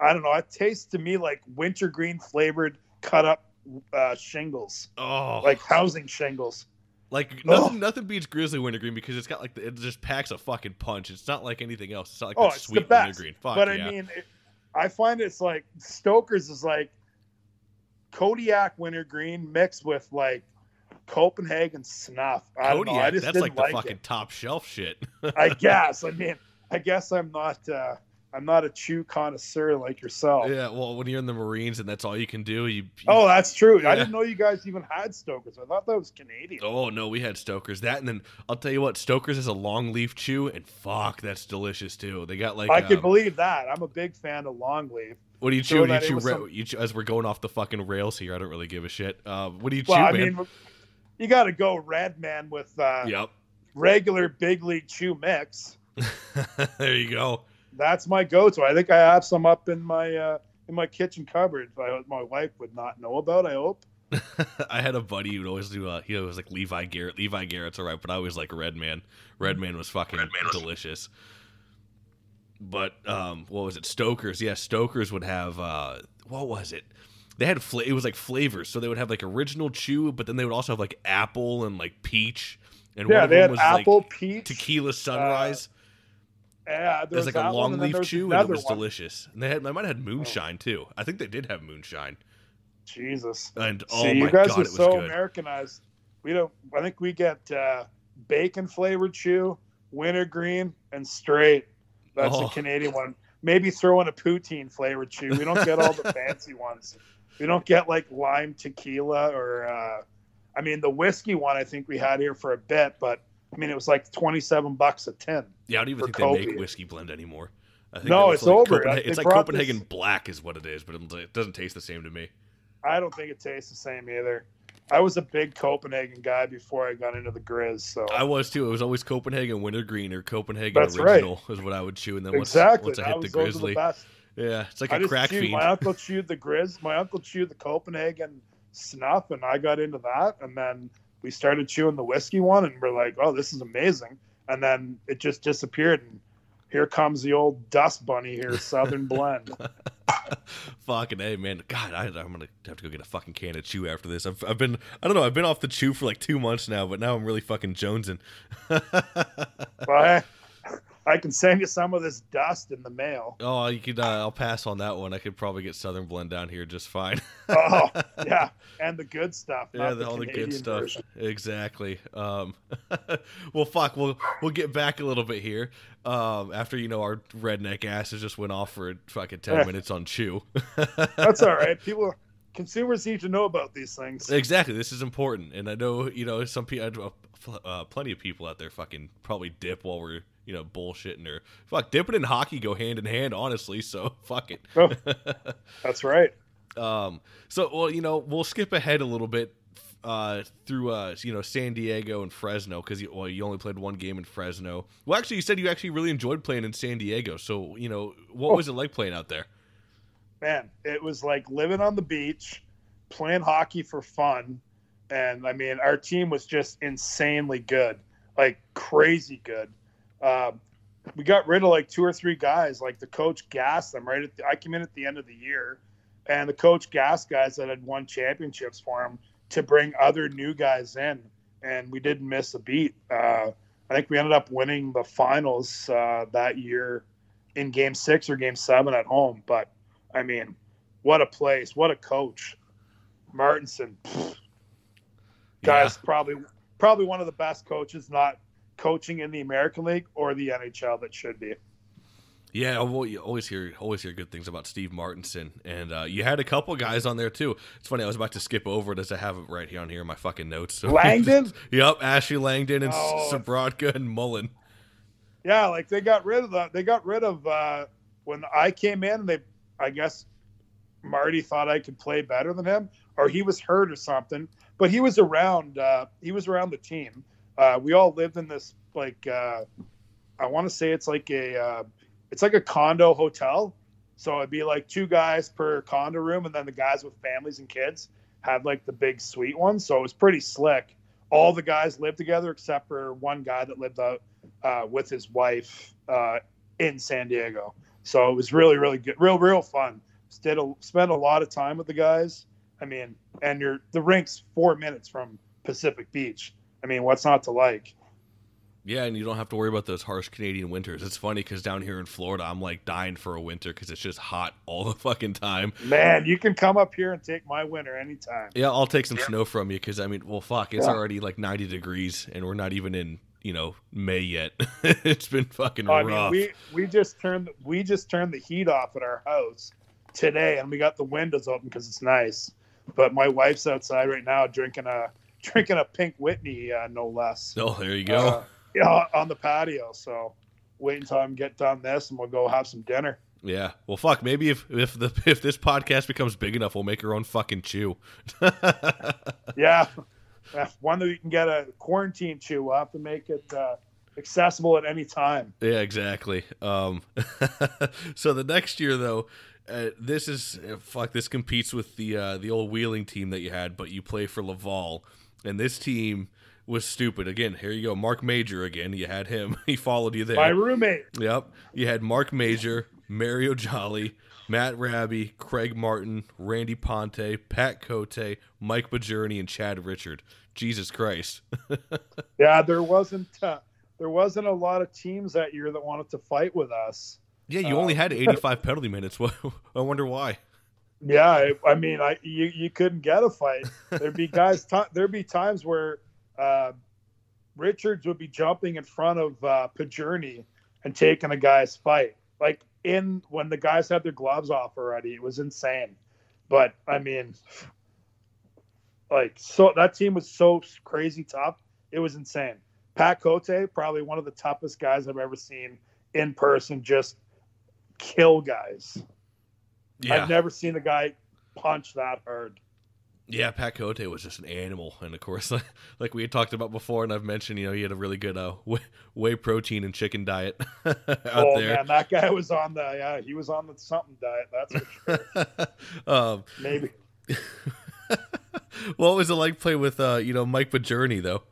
I don't know. It tastes to me like wintergreen flavored cut up uh, shingles, Oh, like housing shingles. Like nothing, nothing beats Grizzly wintergreen because it's got like the, it just packs a fucking punch. It's not like anything else. It's not like Oh, that sweet wintergreen. Fuck but yeah. I mean, it, I find it's like Stoker's is like Kodiak wintergreen mixed with like Copenhagen snuff. I don't know. I Kodiak, just that's like the like fucking it. top shelf shit. I guess. I mean, I guess I'm not. uh I'm not a chew connoisseur like yourself. yeah, well, when you're in the Marines and that's all you can do, you. you Oh, that's true. Yeah. I didn't know you guys even had Stokers. I thought that was Canadian. Oh no, we had Stoker's. That and then I'll tell you what, Stoker's is a long leaf chew, and fuck, that's delicious too. They got like I could um, believe that. I'm a big fan of longleaf. What do you chew? You chew, some- you chew as we're going off the fucking rails here. I don't really give a shit. Uh, what do you chew, I man? mean, you got to go red man with uh, yep, regular big league chew mix. there you go. That's my go-to. I think I have some up in my uh, in my kitchen cupboard. I, my wife would not know about. I hope. I had a buddy who'd always do. Uh, he was like Levi Garrett. Levi Garrett's alright, but I always like Red Man. Red Man was fucking delicious. But um, what was it? Stoker's. Yeah, Stoker's would have. Uh, what was it? They had fla- it was like flavors. So they would have like original chew, but then they would also have like apple and like peach. And Yeah, one of they them had was apple, like peach, tequila sunrise. Yeah, there There's like a long leaf chew, and it was one. delicious. And they had, they might have had moonshine too. I think they did have moonshine. Jesus. And oh See, my you guys god, are it was so good. Americanized. We don't. I think we get uh, bacon flavored chew, wintergreen, and straight. That's Oh. a Canadian one. Maybe throw in a poutine flavored chew. We don't get all the fancy ones. We don't get like lime tequila or. Uh, I mean, the whiskey one I think we had here for a bit, but I mean it was like twenty seven bucks a tin. Yeah, I don't even think they make whiskey blend anymore. I think No, it's like over. Copenha- it's like Copenhagen this- Black is what it is, but it doesn't taste the same to me. I don't think it tastes the same either. I was a big Copenhagen guy before I got into the Grizz, so I was too. It was always Copenhagen Wintergreen or Copenhagen That's right. Original is what I would chew, and then once, exactly. once I hit was, the Grizzly, the best. yeah, it's like I a crack chewed, fiend. My uncle chewed the Grizz. My uncle chewed the Copenhagen snuff, and I got into that. And then we started chewing the whiskey one, and we're like, "Oh, this is amazing!" And then it just disappeared, and here comes the old dust bunny here, Southern Blend. fucking hey man, God, I, I'm gonna have to go get a fucking can of chew after this. I've, I've been, I don't know, I've been off the chew for like two months now, but now I'm really fucking jonesing. Well, I, can send you some of this dust in the mail. oh, you could, uh, I'll pass on that one. I could probably get Southern Blend down here just fine. Oh, yeah, and the good stuff. Yeah, the, all the good Canadian stuff. version. Exactly. Um, well, fuck. We'll we'll get back a little bit here. Um, after you know our redneck asses just went off for fucking ten minutes on chew. That's all right. People, consumers need to know about these things. exactly. This is important, and I know you know some people, uh, plenty of people out there, fucking probably dip while we're you know bullshitting or fuck dipping and hockey go hand in hand. Honestly, so fuck it. Oh, that's right. Um, so well, you know, we'll skip ahead a little bit uh, through uh, you know San Diego and Fresno because you, well, you only played one game in Fresno. Well, actually, you said you actually really enjoyed playing in San Diego. So you know, what Oh. was it like playing out there? man, it was like living on the beach, playing hockey for fun. And I mean, our team was just insanely good, like crazy good. Um, we got rid of like two or three guys. Like the coach gassed them right at the, I came in at the end of the year, and the coach gassed guys that had won championships for him to bring other new guys in, and we didn't miss a beat. Uh, I think we ended up winning the finals uh, that year in Game Six or Game Seven at home. But I mean, what a place! What a coach, Martinson. pfft, Guys, probably probably one of the best coaches, not coaching in the American League or the NHL that should be. Yeah, well, you always hear always hear good things about Steve Martinson, and uh, you had a couple guys on there too. It's funny, I was about to skip over it as I have it right here on here in my fucking notes. So Langdon? yep, Ashley Langdon and Oh. Sabrodka and Mullen. Yeah, like they got rid of the they got rid of uh when I came in, they I guess Marty thought I could play better than him, or he was hurt or something. But he was around uh he was around the team. Uh we all lived in this like uh I want to say it's like a uh it's like a condo hotel. So it'd be like two guys per condo room and then the guys with families and kids had like the big suite one. So it was pretty slick. All the guys lived together except for one guy that lived out uh, with his wife uh, in San Diego. So it was really, really good, real, real fun. Did a, spent a lot of time with the guys. I mean, and you're the rink's four minutes from Pacific Beach. I mean, what's not to like? Yeah, and you don't have to worry about those harsh Canadian winters. It's funny because down here in Florida, I'm like dying for a winter because it's just hot all the fucking time. Man, you can come up here and take my winter anytime. Yeah, I'll take some snow from you because I mean, well, fuck, it's Yeah. already like 90 degrees and we're not even in you know May yet. it's been fucking I rough. mean, we we just turned we just turned the heat off at our house today, and we got the windows open because it's nice. But my wife's outside right now drinking a drinking a pink Whitney, uh, no less. oh, there you go. Uh, yeah, on the patio. So wait until I'm get done this, and we'll go have some dinner. yeah. Well, fuck. Maybe if if the if this podcast becomes big enough, we'll make our own fucking chew. Yeah, one that we can get a quarantine chew. We'll have to make it uh, accessible at any time. Yeah, exactly. Um, so the next year, though, uh, this is uh, fuck. This competes with the uh, the old wheeling team that you had, but you play for Laval, and this team was stupid. Again, here you go, Mark Major again. You had him. He followed you there. My roommate. Yep. You had Mark Major, Mario Jolly, Matt Rabby, Craig Martin, Randy Ponte, Pat Cote, Mike Bajorni, and Chad Richard. Jesus Christ. Yeah, there wasn't uh, there wasn't a lot of teams that year that wanted to fight with us. yeah, you only had 85 penalty minutes. I wonder why. Yeah, I, I mean, I you, you couldn't get a fight. There'd be guys. T- there'd be times where uh, Richards would be jumping in front of uh, Bajorni and taking a guy's fight. Like in when the guys had their gloves off already, it was insane. But I mean, like so that team was so crazy tough. It was insane. Pat Cote, probably one of the toughest guys I've ever seen in person. Just kill guys. Yeah. I've never seen a guy punch that hard. Yeah, Pat Cote was just an animal, and of course, like, we had talked about before, and I've mentioned, you know, he had a really good uh, whey, protein and chicken diet out oh there. man, that guy was on the yeah, he was on the something diet. That's for sure. um, Maybe. what was it like playing with, uh, you know, Mike Bajorni though?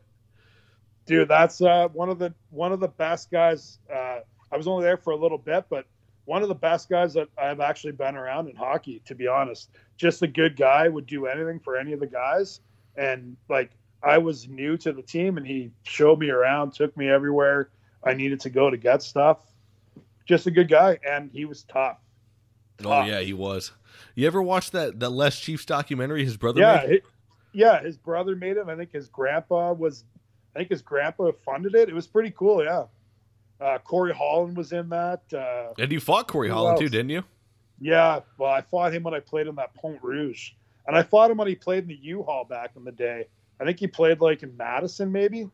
Dude, that's uh, one of the one of the best guys. Uh, I was only there for a little bit, but one of the best guys that I've actually been around in hockey. To be honest, just a good guy. Would do anything for any of the guys, and like I was new to the team, and he showed me around, took me everywhere I needed to go to get stuff. Just a good guy, and he was tough. Oh yeah, he was. You ever watch that that Les Chiefs documentary his brother Yeah, made? hi- yeah. His brother made it. I think his grandpa was. I think his grandpa funded it. It was pretty cool. Yeah. Uh, Corey Holland was in that. Uh, And you fought Corey Holland too, didn't you? yeah. Well, I fought him when I played in that Pont Rouge, and I fought him when he played in the U-Haul back in the day. I think he played like in Madison, maybe.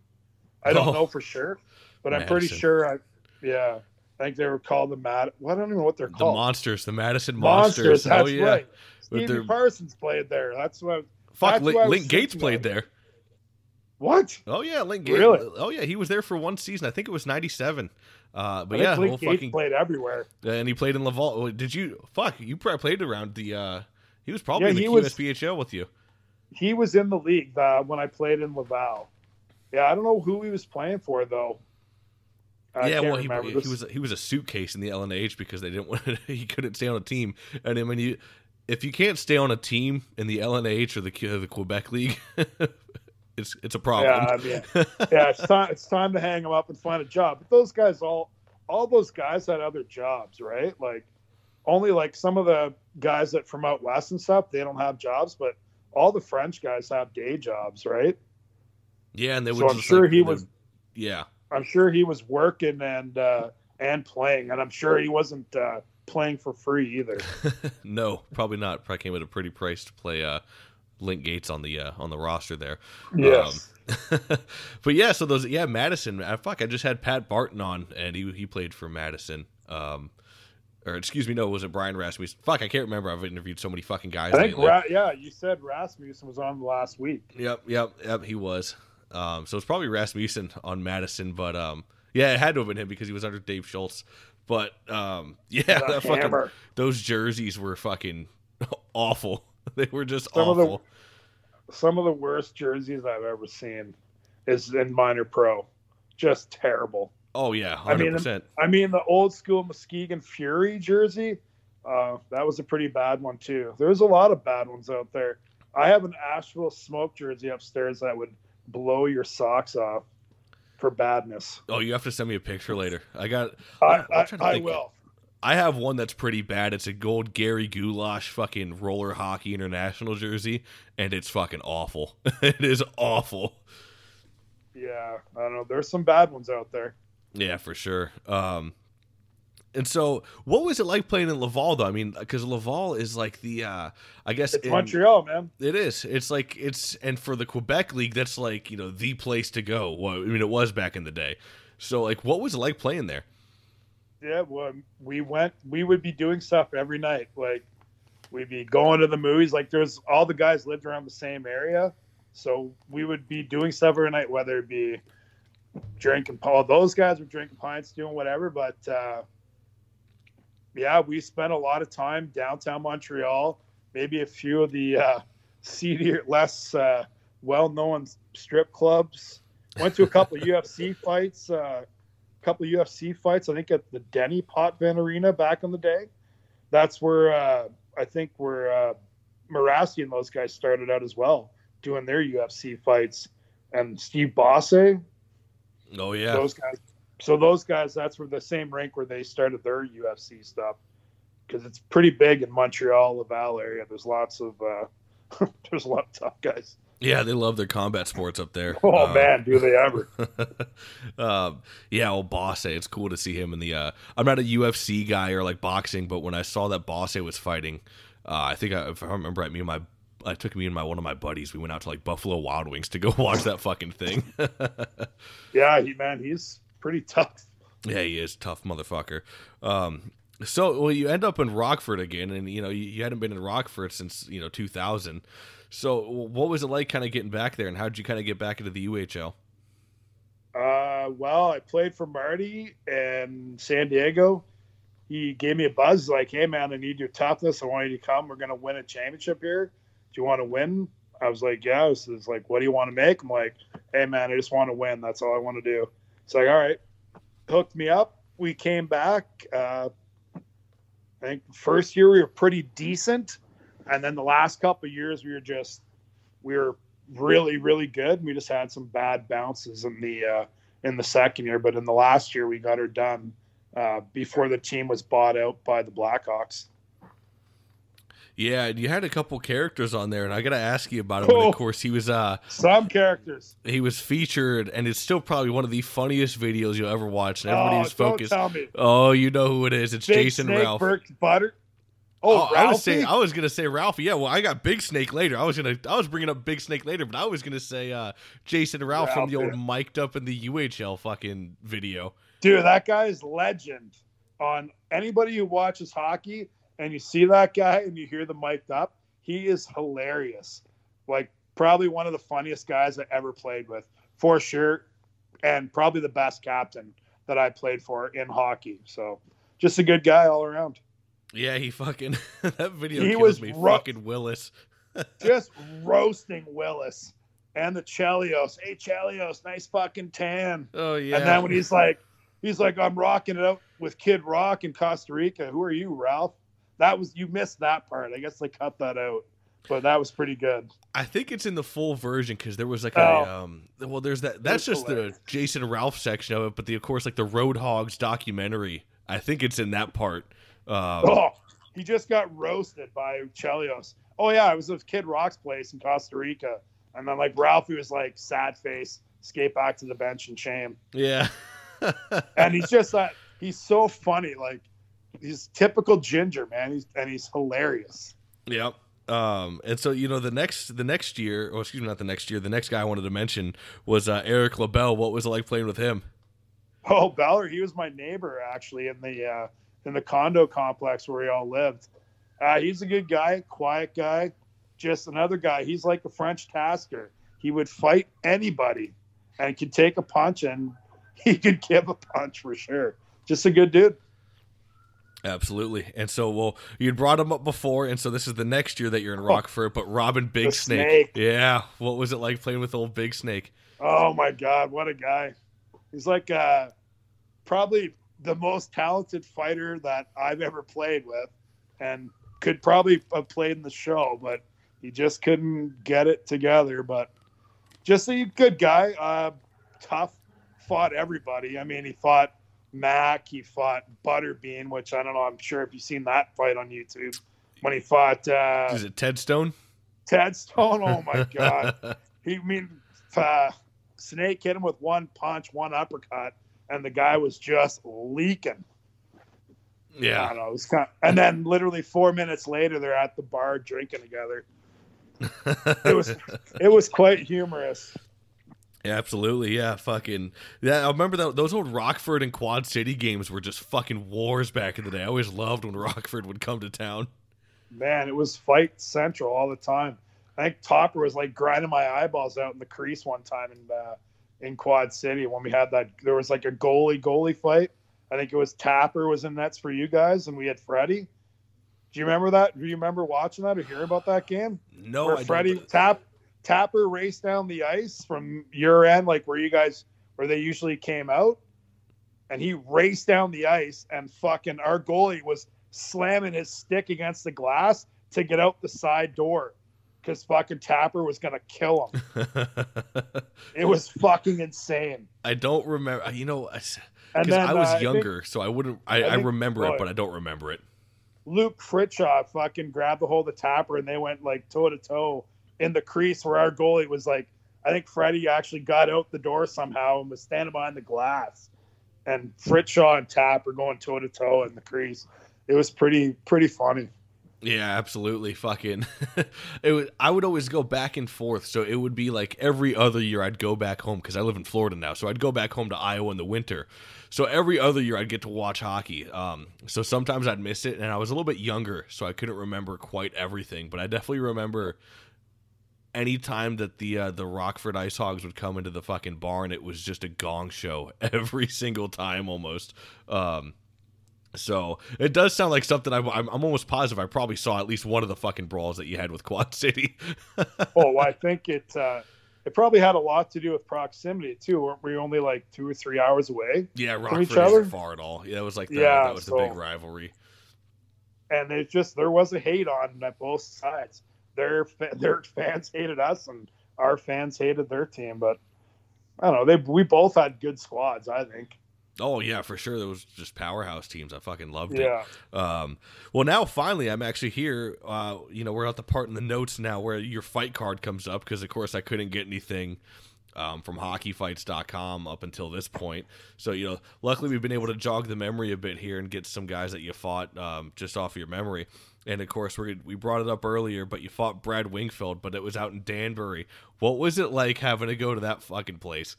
I don't Oh. know for sure, but I'm pretty sure. I yeah. I think they were called the Mad. Well, I don't even know what they're called. The monsters, the Madison Monsters. monsters. That's oh yeah. right. Stevie their- Parsons played there. That's what. Fuck, That's Link, Link Gaetz played there. What? Oh yeah, Link Gaetz. Really? Oh yeah, he was there for one season. I think it was '97. Uh, but I yeah, Link Gaetz fucking, played everywhere. and he played in Laval. Oh, Did you? Fuck, you probably played around the. uh He was probably Yeah, in the he was- with you. He was in the league uh, when I played in Laval. Yeah, I don't know who he was playing for though. I yeah, well, he, he was he was a suitcase in the LNH because they didn't want he couldn't stay on a team. And then when you if you can't stay on a team in the LNH or the Q- the Quebec League, it's it's a problem. Yeah, I mean, yeah, it's time. It's time to hang them up and find a job. But those guys, all all those guys had other jobs, right? Like only like some of the guys that from out west and stuff, they don't have jobs, but all the French guys have day jobs, right? yeah, and they would. So I'm sure like, he was. Yeah, I'm sure he was working and uh, and playing, and I'm sure he wasn't uh, playing for free either. no, probably not. Probably came at a pretty price to play uh, Link Gaetz on the uh, on the roster there. Yes. Um, but yeah, so those yeah Madison. Uh, fuck, I just had Pat Barton on, and he he played for Madison. Um, or excuse me, no, it was it Brian Rasmussen? Fuck, I can't remember. I've interviewed so many fucking guys. I think. Ra- yeah, you said Rasmussen was on last week. Yep, yep, yep. He was. Um, so it's probably Rasmussen on Madison, but um, yeah, it had to have been him because he was under Dave Schultz. But um, yeah, that fucking those jerseys were fucking awful. They were just Some of the- Some of the worst jerseys I've ever seen is in minor pro. Just terrible. oh yeah, I mean. I mean, the old school Muskegon Fury jersey, uh, that was a pretty bad one too. There's a lot of bad ones out there. I have an Asheville Smoke jersey upstairs that would blow your socks off for badness. Oh, you have to send me a picture later. I got. I, I'm I, I will. I have one that's pretty bad. It's a gold Gary Goulash fucking roller hockey international jersey, and it's fucking awful. it is awful. Yeah, I don't know. There's some bad ones out there. Yeah, for sure. Um, and so, what was it like playing in Laval, though? I mean, because Laval is like the, uh, I guess It's in- Montreal, man. It is. It's like it's, and for the Quebec League, that's like you know the place to go. Well, I mean, it was back in the day. So, like, what was it like playing there? Yeah, well, we went. We would be doing stuff every night. Like we'd be going to the movies. Like there's all the guys lived around the same area, so we would be doing stuff every night, whether it be drinking. Paul, those guys were drinking pints, doing whatever. But uh, yeah, we spent a lot of time downtown Montreal. Maybe a few of the uh, seedier, less uh, well-known strip clubs. Went to a couple of UFC fights. Uh, couple of UFC fights. I think at the Denny Potvin Arena back in the day. That's where uh, I think where uh, Mirasty and those guys started out as well, doing their UFC fights. And Steve Bosse, Oh yeah, those guys. So those guys, that's where the same rank where they started their UFC stuff, because it's pretty big in Montreal, Laval area. There's lots of uh, there's a lot of tough guys. Yeah. They love their combat sports up there. Oh Uh, man, do they ever? um, yeah, well, Bosse, it's cool to see him in the. Uh, I'm not a UFC guy or like boxing, but when I saw that Bosse was fighting, uh, I think I, if I remember, right, me and my, I took me and my one of my buddies. We went out to like Buffalo Wild Wings to go watch that fucking thing. Yeah, he man, he's pretty tough. yeah, he is tough motherfucker. Um, so well, you end up in Rockford again, and you know you, you hadn't been in Rockford since you know 2000. So what was it like, kind of getting back there, and how did you kind of get back into the UHL? Uh, well, I played for Marty in San Diego. He gave me a buzz like, "Hey, man, I need your toughness. I want you to come. We're gonna win a championship here. Do you want to win?" I was like, "Yeah." Is like, "What do you want to make?" I'm like, "Hey, man, I just want to win. That's all I want to do." It's like, "All right." Hooked me up. We came back. Uh, I think first year we were pretty decent, and then the last couple of years we were just we were really really good. We just had some bad bounces in the uh, in the second year, but in the last year we got her done uh, before the team was bought out by the Blackhawks. Yeah, you had a couple characters on there, and I gotta ask you about him. And Oh. of course, he was uh Some characters. he was featured, and it's still probably one of the funniest videos you'll ever watch. And everybody oh, was focused. Oh, you know who it is? It's Big Jason Snake Ralph. Burke Butter. Oh, Oh, I was saying, I was gonna say Ralphie. Yeah, well, I got Big Snake later. I was gonna, I was bringing up Big Snake later, but I was gonna say uh, Jason Ralph from the old mic'd up in the UHL fucking video. Dude, that guy is legend. On anybody who watches hockey and you see that guy and you hear the mic'd up, he is hilarious. Like probably one of the funniest guys I ever played with, for sure, and probably the best captain that I played for in hockey. So just a good guy all around. Yeah, he fucking that video He kills was me. rough. Fucking Willis. Just roasting Willis and the Chelios. Hey Chelios, nice fucking tan. Oh yeah. And then when he's like, he's like, I'm rocking it out with Kid Rock in Costa Rica. Who are you, Ralph? That was you missed that part. I guess they cut that out, but that was pretty good. I think it's in the full version because there was like Oh. a um. Well, there's that. That's just hilarious. the Jason Ralph section of it, but the of course like the Road Hogs documentary. I think it's in that part. Um, Oh, he just got roasted by Chelios. Oh yeah, I was with Kid Rock's place in Costa Rica, and then like Ralphie was like sad face, skate back to the bench in shame, Yeah. and he's just that he's so funny. Like he's typical ginger man. He's and he's hilarious. Yep. Um, and so you know the next the next year, or excuse me, not the next year. The next guy I wanted to mention was uh, Eric LaBelle. What was it like playing with him? Oh, Beller, he was my neighbor actually in the uh, in the condo complex where we all lived. Uh, he's a good guy, quiet guy, just another guy. He's like a French tasker. He would fight anybody and could take a punch and he could give a punch for sure. Just a good dude. Absolutely. And so, well, you'd brought him up before, and so this is the next year that you're in Rockford. But Robin Big Oh, Snake, Snake. yeah. What was it like playing with old Big Snake? Oh my God, what a guy! He's like uh, probably the most talented fighter that I've ever played with, and could probably have played in the show, but he just couldn't get it together. But just a good guy. Uh, tough, fought everybody. I mean, he fought Mac, he fought Butterbean, which I don't know. I'm sure if you've seen that fight on YouTube when he fought. Uh, Is it Ted Stone? Ted Stone. Oh my god. he I mean uh, Snake hit him with one punch, one uppercut, and the guy was just leaking. I Yeah. don't know. It was kind and then literally four minutes later, they're at the bar drinking together. It was it was quite humorous. Yeah, absolutely. Yeah, fucking. Yeah, I remember that those old Rockford and Quad City games were just fucking wars back in the day. I always loved when Rockford would come to town. Man, it was fight central all the time. I think Topper was like grinding my eyeballs out in the crease one time and uh, in Quad City when we had that. There was like a goalie goalie fight. I think it was Tapper was in nets for you guys, and we had Freddie. Do you remember that? Do you remember watching that or hearing about that game? No, where I Freddie. Tap Tapper raced down the ice from your end, like where you guys where they usually came out, and he raced down the ice, and fucking our goalie was slamming his stick against the glass to get out the side door because fucking Tapper was gonna kill him. It was fucking insane. I don't remember. You know, because I was uh, think younger, so I wouldn't. I, I I, think- remember it, but I don't remember it. Luke Fritshaw fucking grabbed the hold of Tapper and they went like toe to toe in the crease where our goalie was like, I think Freddie actually got out the door somehow and was standing behind the glass. And Fritshaw and Tapper going toe to toe in the crease. It was pretty pretty funny. Yeah, absolutely. Fucking. it would, I would always go back and forth. So it would be like every other year I'd go back home because I live in Florida now. So I'd go back home to Iowa in the winter. So every other year I'd get to watch hockey. Um, so sometimes I'd miss it, and I was a little bit younger, so I couldn't remember quite everything. But I definitely remember any time that the uh, the Rockford Ice Hogs would come into the fucking barn, it was just a gong show every single time almost. Um, so it does sound like something I'm, I'm, I'm almost positive I probably saw at least one of the fucking brawls that you had with Quad City. oh, I think it uh, it probably had a lot to do with proximity too. Weren't we only like two or three hours away? yeah, From each other? far at all. Yeah, it was like the, Yeah, that was the big rivalry. and it just there was a hate on at both sides. Their their fans hated us, and our fans hated their team. But I don't know. They we both had good squads. I think. Oh yeah, for sure. Was just powerhouse teams. I fucking loved Yeah. it. Um, well, now finally, I'm actually here. Uh, you know, we're at the part in the notes now where your fight card comes up because, of course, I couldn't get anything um, from hockeyfights.com up until this point. So, you know, luckily we've been able to jog the memory a bit here and get some guys that you fought um, just off your memory. And of course, we we brought it up earlier, but you fought Brad Wingfield, but it was out in Danbury. What was it like having to go to that fucking place?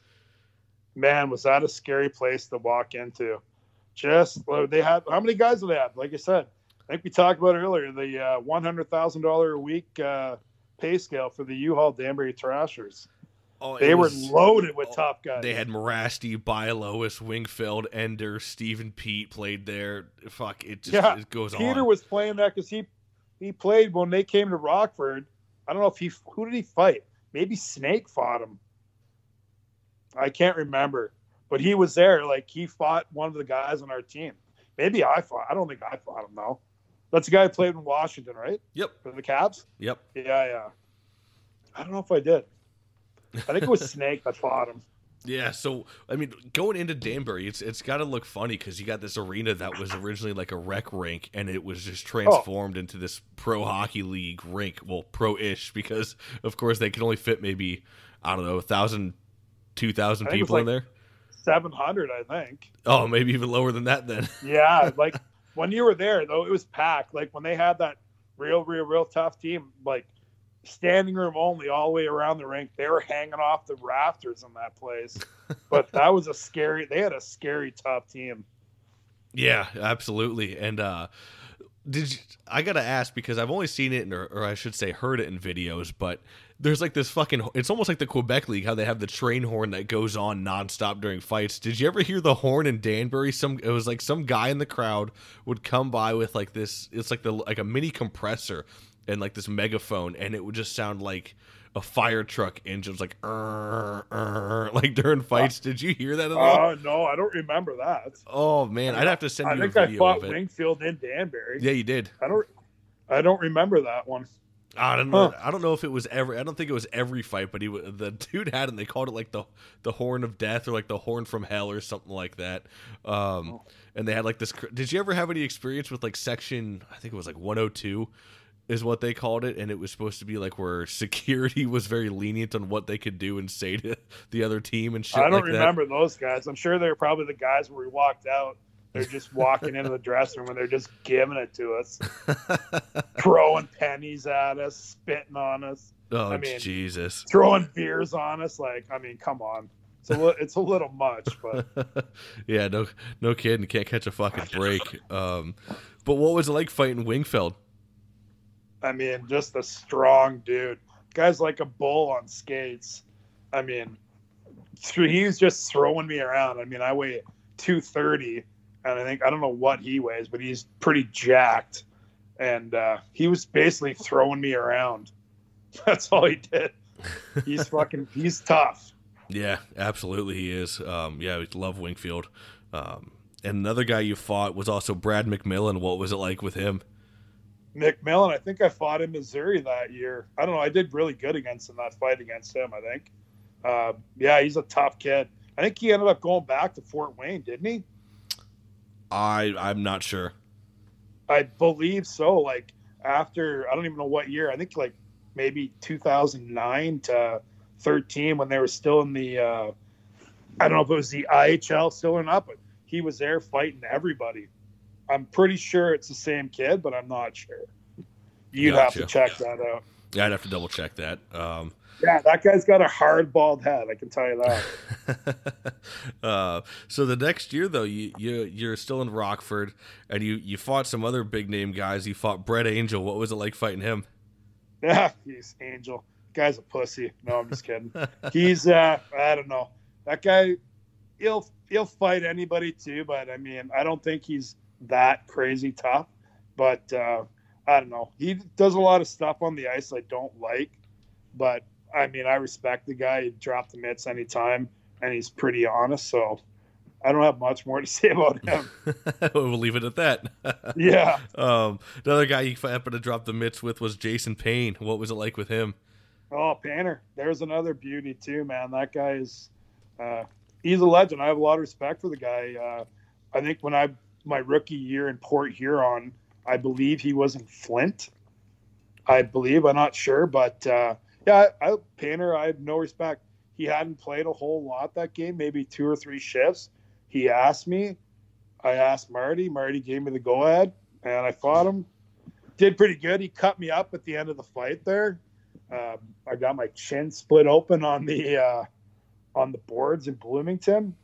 Man, was that a scary place to walk into? Just they had how many guys did they have? Like I said, I think we talked about earlier the uh, one hundred thousand dollar a week uh, pay scale for the U-Haul Danbury Trashers. Oh, They were was- loaded with top guys. They had Mirasty, Bialowas, Wingfield, Ender, Stephen Peat played there. Fuck, it just Yeah, it goes Peter on. Peter was playing that because he he played when they came to Rockford. I don't know if he who did he fight? Maybe Snake fought him. I can't remember, but he was there. Like he fought one of the guys on our team. Maybe I fought. I don't think I fought him though. That's the guy who played in Washington, right? Yep, For the Caps. yep. Yeah, yeah. I don't know if I did. I think it was Snake that fought him. Yeah, so I mean, going into Danbury, it's it's got to look funny because you got this arena that was originally like a rec rink, and it was just transformed into this pro hockey league rink. Well, pro-ish because of course they can only fit maybe I don't know a thousand, two thousand I think it was people in there. Seven hundred, I think. Oh, maybe even lower than that then. Yeah, like when you were there though, it was packed. Like when they had that real, real, real tough team, like standing room only all the way around the rink. They were hanging off the rafters in that place. but that was a scary. They had a scary tough team. Yeah, absolutely. And uh did you, I gotta ask because I've only seen it, in, or, or I should say, heard it in videos. But there's like this fucking. It's almost like the Quebec League, how they have the train horn that goes on nonstop during fights. Did you ever hear the horn in Danbury? Some it was like some guy in the crowd would come by with like this. It's like the like a mini compressor and like this megaphone, and it would just sound like a fire truck engine. Was like "Err, err," like during fights. Did you hear that at all? Oh no, I don't remember that. oh man, I'd have to send I you think a I video fought. Wingfield in Danbury. Yeah, you did. I don't. I don't remember that one. I don't know. Huh. I don't know if it was every. I don't think it was every fight, but he the dude had, and they called it like the the horn of death or like the horn from hell or something like that. Um, oh. and they had like this. Did you ever have any experience with like section? I think it was like 102 is what they called it, and it was supposed to be like where security was very lenient on what they could do and say to the other team and shit. I don't like remember those guys. I'm sure they're probably the guys where we walked out. They're just walking into the dressing room and they're just giving it to us, throwing pennies at us, spitting on us. Oh, I mean, Jesus! Throwing beers on us. Like, I mean, come on. It's a, li- it's a little much, but yeah, no, no kidding. Can't catch a fucking break. Um, but what was it like fighting Wingfield? I mean, just a strong dude. Guy's like a bull on skates. I mean, he's just throwing me around. I mean, I weigh 230, and I think I don't know what he weighs, but he's pretty jacked. And uh, he was basically throwing me around. That's all he did. He's fucking. He's tough. Yeah, absolutely, he is. Um, yeah, we love Wingfield. Um, and another guy you fought was also Brad McMillan. What was it like with him? McMillan, I think I fought in Missouri that year. I don't know. I did really good against him that fight against him. I think. Uh, yeah, he's a tough kid. I think he ended up going back to Fort Wayne, didn't he? I I'm not sure. I believe so. Like after I don't even know what year. I think like maybe 2009 to 13 when they were still in the. Uh, I don't know if it was the IHL still or not, but he was there fighting everybody. I'm pretty sure it's the same kid, but I'm not sure. You'd gotcha. have to check that out. Yeah, I'd have to double check that. Um, yeah, that guy's got a hard bald head. I can tell you that. uh, so the next year, though, you you you're still in Rockford, and you you fought some other big name guys. You fought Brett Angel. What was it like fighting him? Yeah, he's Angel. Guy's a pussy. No, I'm just kidding. he's uh, I don't know. That guy, he'll he'll fight anybody too, but I mean, I don't think he's that crazy tough. But uh, I don't know. He does a lot of stuff on the ice I don't like. But I mean, I respect the guy. He dropped the mitts anytime, and he's pretty honest. So I don't have much more to say about him. we'll leave it at that. yeah. Um, another guy you happened to drop the mitts with was Jason Payne. What was it like with him? Oh, Painter. There's another beauty too, man. That guy is. Uh, he's a legend. I have a lot of respect for the guy. Uh, I think when I my rookie year in Port Huron. I believe he was in Flint. I believe I'm not sure, but uh, yeah, I, I, Painter. I have no respect. He hadn't played a whole lot that game, maybe two or three shifts. He asked me. I asked Marty. Marty gave me the go ahead, and I fought him. Did pretty good. He cut me up at the end of the fight there. Um, I got my chin split open on the uh, on the boards in Bloomington,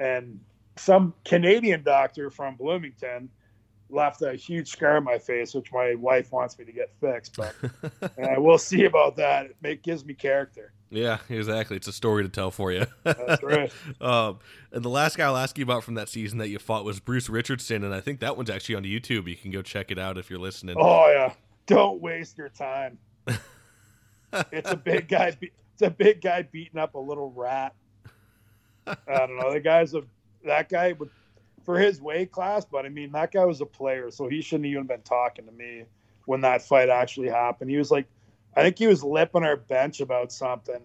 and some Canadian doctor from Bloomington left a huge scar on my face, which my wife wants me to get fixed. But uh, we'll see about that. It gives me character. Yeah, exactly. It's a story to tell for you. That's right. um, and the last guy I'll ask you about from that season that you fought was Bruce Richardson, and I think that one's actually on YouTube. You can go check it out if you're listening. Oh yeah, don't waste your time. it's a big guy. It's a big guy beating up a little rat. I don't know. The guy's a that guy would for his weight class, but I mean that guy was a player, so he shouldn't even been talking to me when that fight actually happened. He was like, I think he was lipping our bench about something,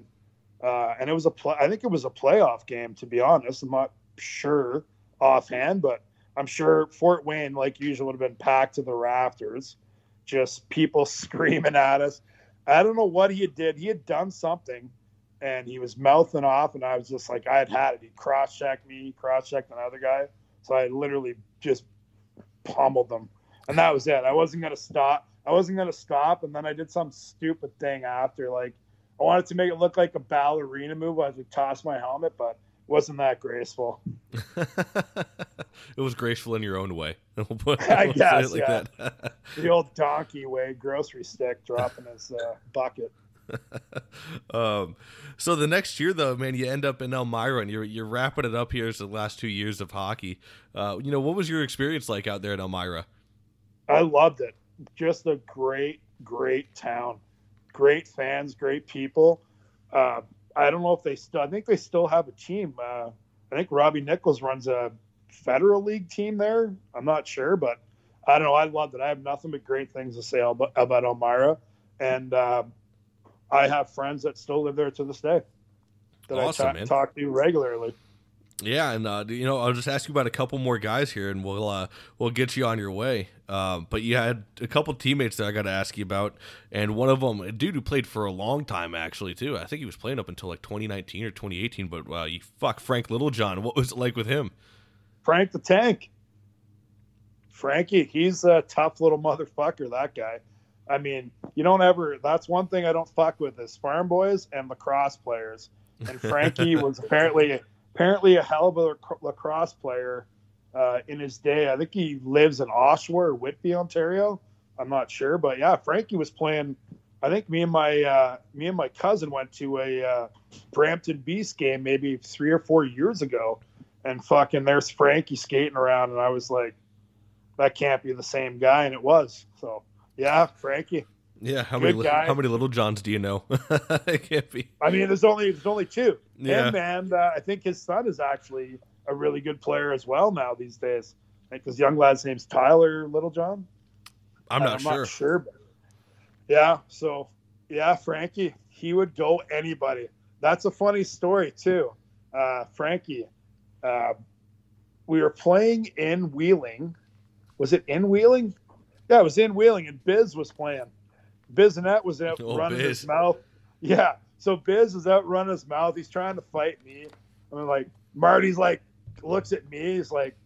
uh, and it was a play. I think it was a playoff game. To be honest, I'm not sure offhand, but I'm sure Fort Wayne, like usual, would have been packed to the rafters, just people screaming at us. I don't know what he did. He had done something and he was mouthing off, and I was just like, I had had it. He cross checked me, cross checked another guy, so I literally just pummeled them, and that was it. I wasn't gonna stop. I wasn't gonna stop, and then I did some stupid thing after, like I wanted to make it look like a ballerina move as I tossed my helmet, but it wasn't that graceful. it was graceful in your own way. We'll put, I we'll guess, like yeah. the old donkey way, grocery stick dropping his uh, bucket. um, so the next year, though, man, you end up in Elmira, and you're you're wrapping it up here as the last two years of hockey. Uh, you know, what was your experience like out there in Elmira? I loved it. Just a great, great town, great fans, great people. Uh, I don't know if they still. I think they still have a team. Uh, I think Robbie Nichols runs a federal league team there. I'm not sure, but I don't know. I loved it. I have nothing but great things to say about, about Elmira and uh, I have friends that still live there to this day that Awesome, I ta- talk to regularly. Yeah, and uh, you know, I'll just ask you about a couple more guys here, and we'll uh, we'll get you on your way. Um, but you had a couple teammates that I got to ask you about, and one of them, a dude who played for a long time actually too. I think he was playing up until like 2019 or 2018. But uh, you fuck Frank Littlejohn. What was it like with him? Frank the Tank. Frankie, he's a tough little motherfucker, that guy. I mean, you don't ever, that's one thing I don't fuck with is farm boys and lacrosse players. And Frankie was apparently apparently a hell of a lacrosse player uh, in his day. I think he lives in Oshawa or Whitby, Ontario. I'm not sure, but yeah, Frankie was playing. I think me and my uh, me and my cousin went to a uh, Brampton Beast game maybe three or four years ago, and fucking there's Frankie skating around, and I was like, that can't be the same guy, and it was. So yeah, Frankie. Yeah, how Good many guy. how many Little Johns do you know? it can't be. I mean, there's only there's only two. Yeah. Him and uh, I think his son is actually a really good player as well now these days. Because young lad's name's Tyler Littlejohn. I'm not sure. Not sure. But yeah. So yeah, Frankie, he would go anybody. That's a funny story too. Uh, Frankie, uh, we were playing in Wheeling. Was it in Wheeling? Yeah, it was in Wheeling, and Biz was playing. Bissonnette was out Oh, running his mouth. Yeah. So Biz is out running his mouth. He's trying to fight me. I'm like, Marty's like, looks at me. He's like,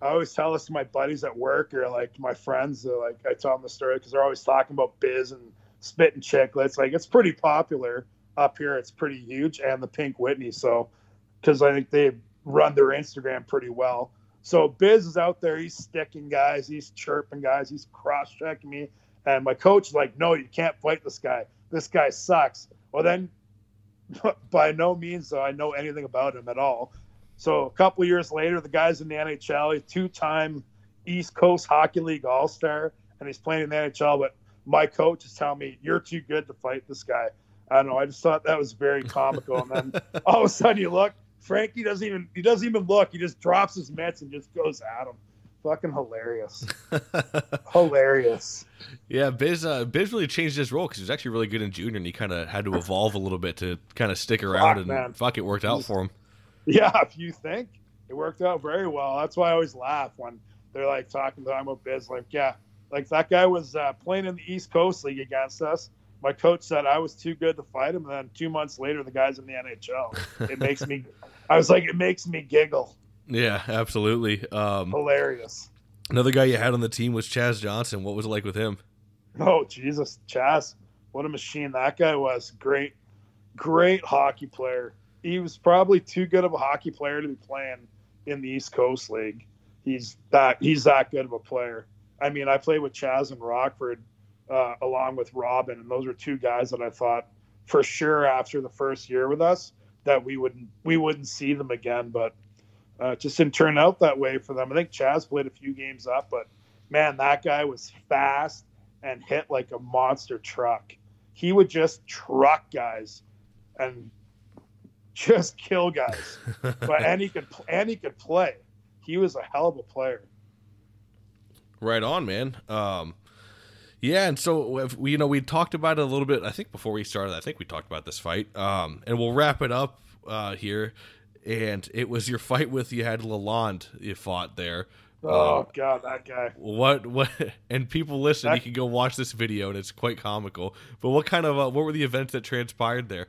I always tell this to my buddies at work or like my friends. Like, I tell them the story because they're always talking about Biz and spitting Chiclets. Like, it's pretty popular up here. It's pretty huge. And the Pink Whitney. So, because I think they run their Instagram pretty well. So Biz is out there. He's sticking guys. He's chirping guys. He's cross checking me. And my coach is like, no, you can't fight this guy. This guy sucks. Well, then, by no means do I know anything about him at all. So a couple of years later, the guy's in the NHL. He's two-time East Coast Hockey League All-Star, and he's playing in the NHL. But my coach is telling me, you're too good to fight this guy. I don't know. I just thought that was very comical. and then all of a sudden, you look, Frankie doesn't even he doesn't even look. He just drops his mitts and just goes at him. Fucking hilarious. hilarious. Yeah, Biz uh, Biz really changed his role because he was actually really good in junior, and he kind of had to evolve a little bit to kind of stick around, and man. fuck, it worked out for him. Yeah, if you think it worked out very well. That's why I always laugh when they're like talking to him about Biz. Like, yeah, like that guy was uh, playing in the East Coast League against us. My coach said I was too good to fight him, and then two months later, the guy's in the NHL. It makes me, I was like, it makes me giggle. Yeah, absolutely. Um, Hilarious. another guy you had on the team was Chaz Johnson. What was it like with him? Oh Jesus, Chaz, what a machine that guy was! Great, great hockey player. He was probably too good of a hockey player to be playing in the East Coast League. He's that he's that good of a player. I mean, I played with Chaz in Rockford uh, along with Robin, and those were two guys that I thought for sure after the first year with us that we wouldn't we wouldn't see them again. But uh, just didn't turn out that way for them. I think Chaz played a few games up, but man, that guy was fast and hit like a monster truck. He would just truck guys and just kill guys. but and he could and he could play. He was a hell of a player. Right on, man. Um, yeah, and so we, you know, we talked about it a little bit. I think before we started, I think we talked about this fight, um, and we'll wrap it up uh, here. And it was your fight with you had Lalonde you fought there. Oh Uh, god, that guy. what what? And people listen. That- you can go watch this video, and it's quite comical. But what kind of uh, what were the events that transpired there?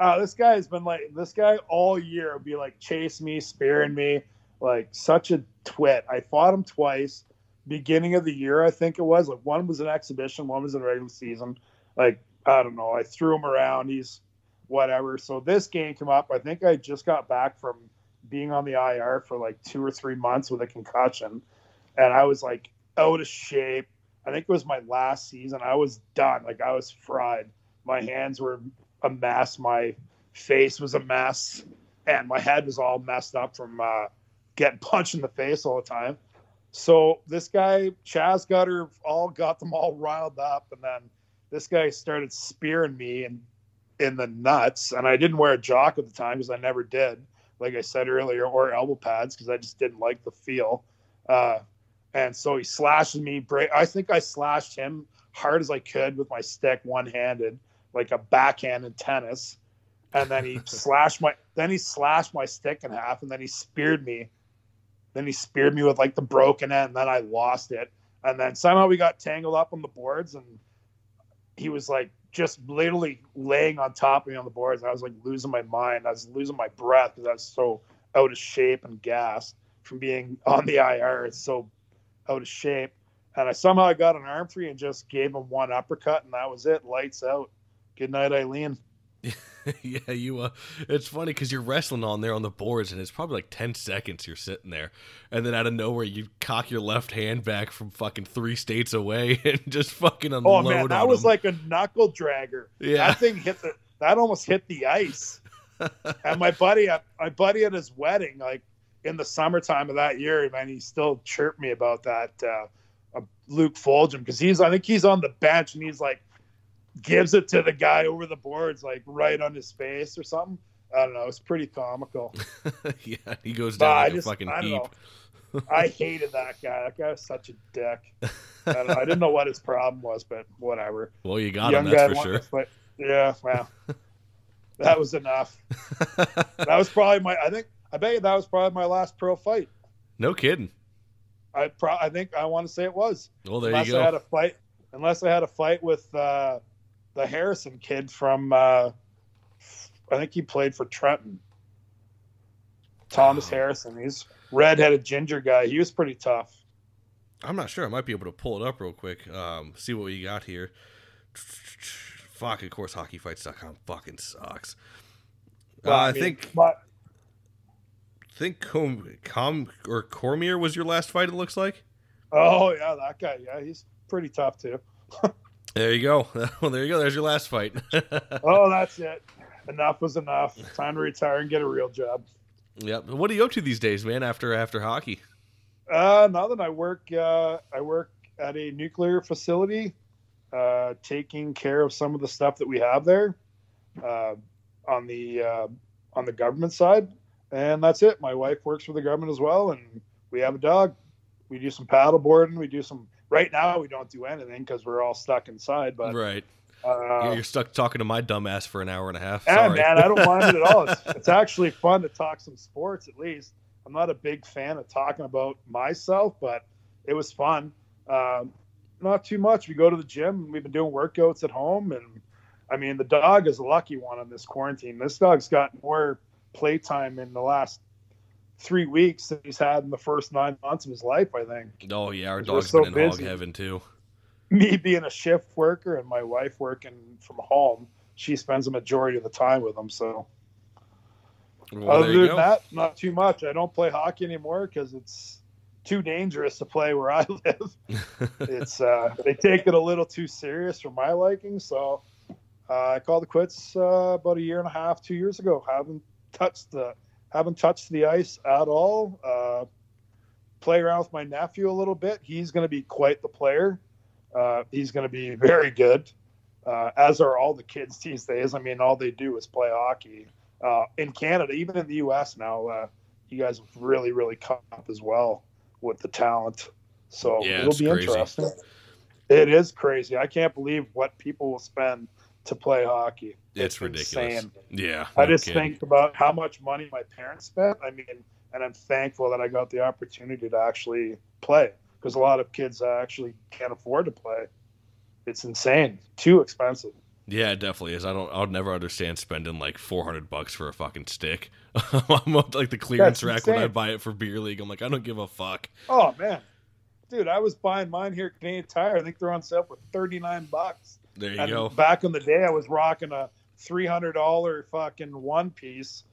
Uh, this guy has been like this guy all year would be like chase me, spearing me, like such a twit. I fought him twice. Beginning of the year, I think it was. Like one was an exhibition, one was in regular season. Like I don't know. I threw him around. He's whatever. So this game came up. I think I just got back from being on the IR for like two or three months with a concussion, and I was like out of shape. I think it was my last season. I was done. Like I was fried. My hands were a mess. My face was a mess, and my head was all messed up from uh, getting punched in the face all the time. So this guy Chaz got her all got them all riled up, and then this guy started spearing me and in the nuts. And I didn't wear a jock at the time because I never did, like I said earlier, or elbow pads because I just didn't like the feel. Uh, and so he slashes me. I think I slashed him hard as I could with my stick, one handed, like a backhand in tennis. And then he slashed my then he slashed my stick in half, and then he speared me. Then he speared me with like the broken end, and then I lost it. And then somehow we got tangled up on the boards, and he was like just literally laying on top of me on the boards. I was like losing my mind. I was losing my breath because I was so out of shape and gassed from being on the IR. It's so out of shape. And I somehow I got an arm free and just gave him one uppercut, and that was it. Lights out. Good night, Eileen. yeah, you. Uh, it's funny because you're wrestling on there on the boards, and it's probably like ten seconds you're sitting there, and then out of nowhere you cock your left hand back from fucking three states away and just fucking unload. Oh man, that was like a knuckle dragger. Yeah. that thing hit the. That almost hit the ice. and my buddy, at my buddy at his wedding, like in the summertime of that year, man, he still chirped me about that. Uh, uh, Luke Fulgham because he's, I think he's on the bench and he's like gives it to the guy over the boards, like right on his face or something. I don't know. It's pretty comical. yeah, he goes down I like just- a fucking I heap. I hated that guy. That guy was such a dick. I, don't know. I didn't know what his problem was, but whatever. Well, you got Young him, that's for sure. Yeah, well, that was enough. That was probably my. I think. I bet you that was probably my last pro fight. no kidding. I pro. I think I want to say it was. Well, there unless you I had a fight. Unless I had a fight with uh, the Harrison kid from. Uh, I think he played for Trenton. Thomas Oh. Harrison. He's redheaded ginger guy. He was pretty tough. I'm not sure. I might be able to pull it up real quick. Um, see what we got here. Fuck, of course, hockeyfights.com fucking sucks. Uh, I mean, think but think Com, Com or Cormier was your last fight. It looks like. oh yeah, that guy. Yeah, he's pretty tough too. There you go. well, there you go. There's your last fight. Oh, that's it. Enough was enough. Time to retire and get a real job. yep. What are you up to these days, man? After after hockey? Uh, now that I work, uh, I work at a nuclear facility, uh, taking care of some of the stuff that we have there, uh, on the uh, on the government side, and that's it. My wife works for the government as well, and we have a dog. We do some paddle boarding. We do some. Right now, we don't do anything because we're all stuck inside. But right. uh, You're stuck talking to my dumbass for an hour and a half. Yeah, Sorry. man, I don't mind it at all. It's, it's actually fun to talk some sports at least. I'm not a big fan of talking about myself, but it was fun. Um, not too much. We go to the gym. We've been doing workouts at home, and I mean, the dog is a lucky one on this quarantine. This dog's got more playtime in the last three weeks than he's had in the first nine months of his life. I think. oh yeah, our dog's so been in hog heaven too. Me being a shift worker and my wife working from home, she spends a majority of the time with him. So. Well, Other than go. that, not too much. I don't play hockey anymore because it's too dangerous to play where I live. it's uh, they take it a little too serious for my liking. So uh, I called the quits uh, about a year and a half, two years ago. Haven't touched the haven't touched the ice at all. Uh, play around with my nephew a little bit. He's going to be quite the player. Uh, he's going to be very good, uh, as are all the kids these days. I mean, all they do is play hockey uh, in Canada, even in the U.S. now. Uh, you guys really, really come up as well with the talent. So Yeah, it'll be crazy. interesting. It is crazy. I can't believe what people will spend to play hockey. It's, ridiculous. insane. Yeah. I no just kidding. think about how much money my parents spent. I mean, and I'm thankful that I got the opportunity to actually play because a lot of kids actually can't afford to play. It's insane, too expensive. Yeah, it definitely is. I don't. I'll never understand spending like four hundred bucks for a fucking stick. I'm on, like the clearance That's rack when I buy it for beer league. I'm like, I don't give a fuck. Oh man, dude, I was buying mine here at Canadian Tire. I think they're on sale for thirty nine bucks. There you And go. back in the day, I was rocking a three hundred dollar fucking one piece,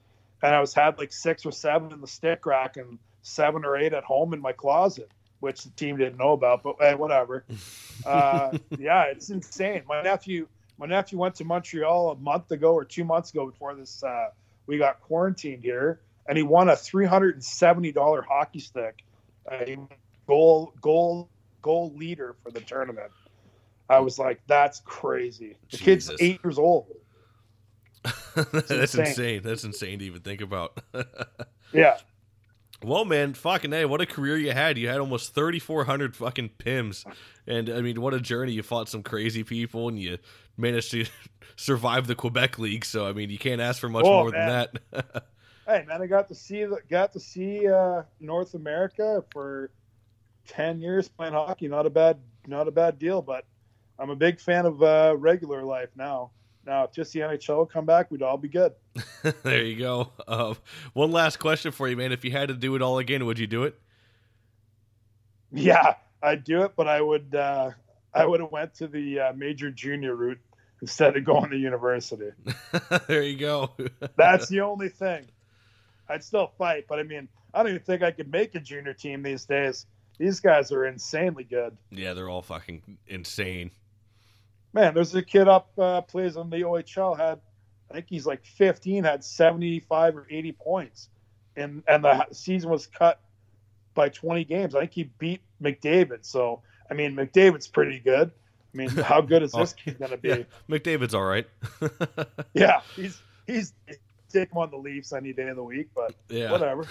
and I was had like six or seven in the stick rack and seven or eight at home in my closet, which the team didn't know about. But hey, whatever. uh, yeah, it's insane. My nephew, my nephew went to Montreal a month ago or two months ago before this. Uh, we got quarantined here, and he won a three hundred and seventy dollar hockey stick. Uh, won goal, goal, goal leader for the tournament. I was like, that's crazy. The kid's eight years old. That's insane. insane. That's insane to even think about. Yeah. Well, man, fucking hey, what a career you had! You had almost thirty four hundred fucking pims, and I mean, what a journey! You fought some crazy people, and you managed to survive the Quebec League. So, I mean, you can't ask for much Oh, more man. than that. Hey man, I got to see the got to see uh, North America for ten years playing hockey. Not a bad not a bad deal, but I'm a big fan of uh, regular life now. Now, if just the NHL would come back, we'd all be good. there you go. Uh, one last question for you, man. If you had to do it all again, would you do it? Yeah, I'd do it, but I would uh, I would have went to the uh, major junior route instead of going to university. there you go. That's the only thing. I'd still fight, but I mean, I don't even think I could make a junior team these days. These guys are insanely good. yeah, they're all fucking insane. Man, there's a kid up uh, plays on the OHL had I think he's like 15 had 75 or 80 points, and and the season was cut by 20 games. I think he beat McDavid. So I mean, McDavid's pretty good. I mean, how good is this kid gonna be? Yeah, McDavid's all right. Yeah, he's he's take him on the Leafs any day of the week, but yeah. whatever.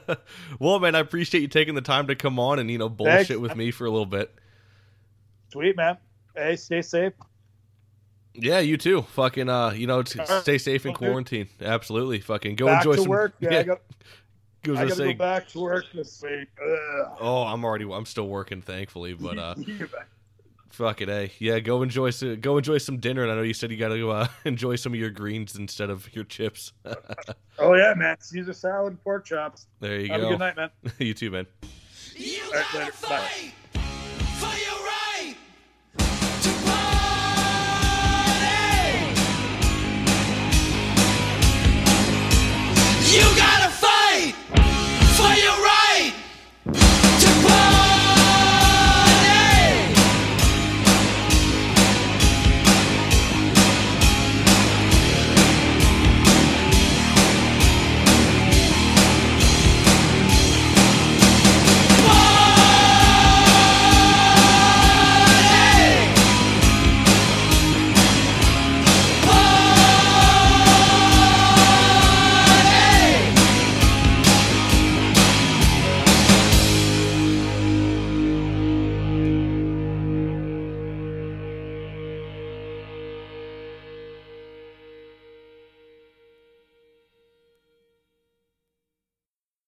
well, man, I appreciate you taking the time to come on and you know bullshit Thanks. with me for a little bit. Sweet man. Hey, stay safe. Yeah, you too. Fucking, uh, you know, t- stay safe in quarantine. Absolutely. Fucking go back enjoy to some work. Yeah, I got I was I gonna got to say, go back to work this week. Ugh. oh, I'm already, I'm still working, thankfully, but uh, You fuck it, hey, yeah, go enjoy, some, go enjoy some dinner. And I know you said you got to uh, enjoy some of your greens instead of your chips. oh yeah, man. Caesar salad, pork chops. there you Have go. a good night, man. you too, man. You gotta later. Bye. fight! You got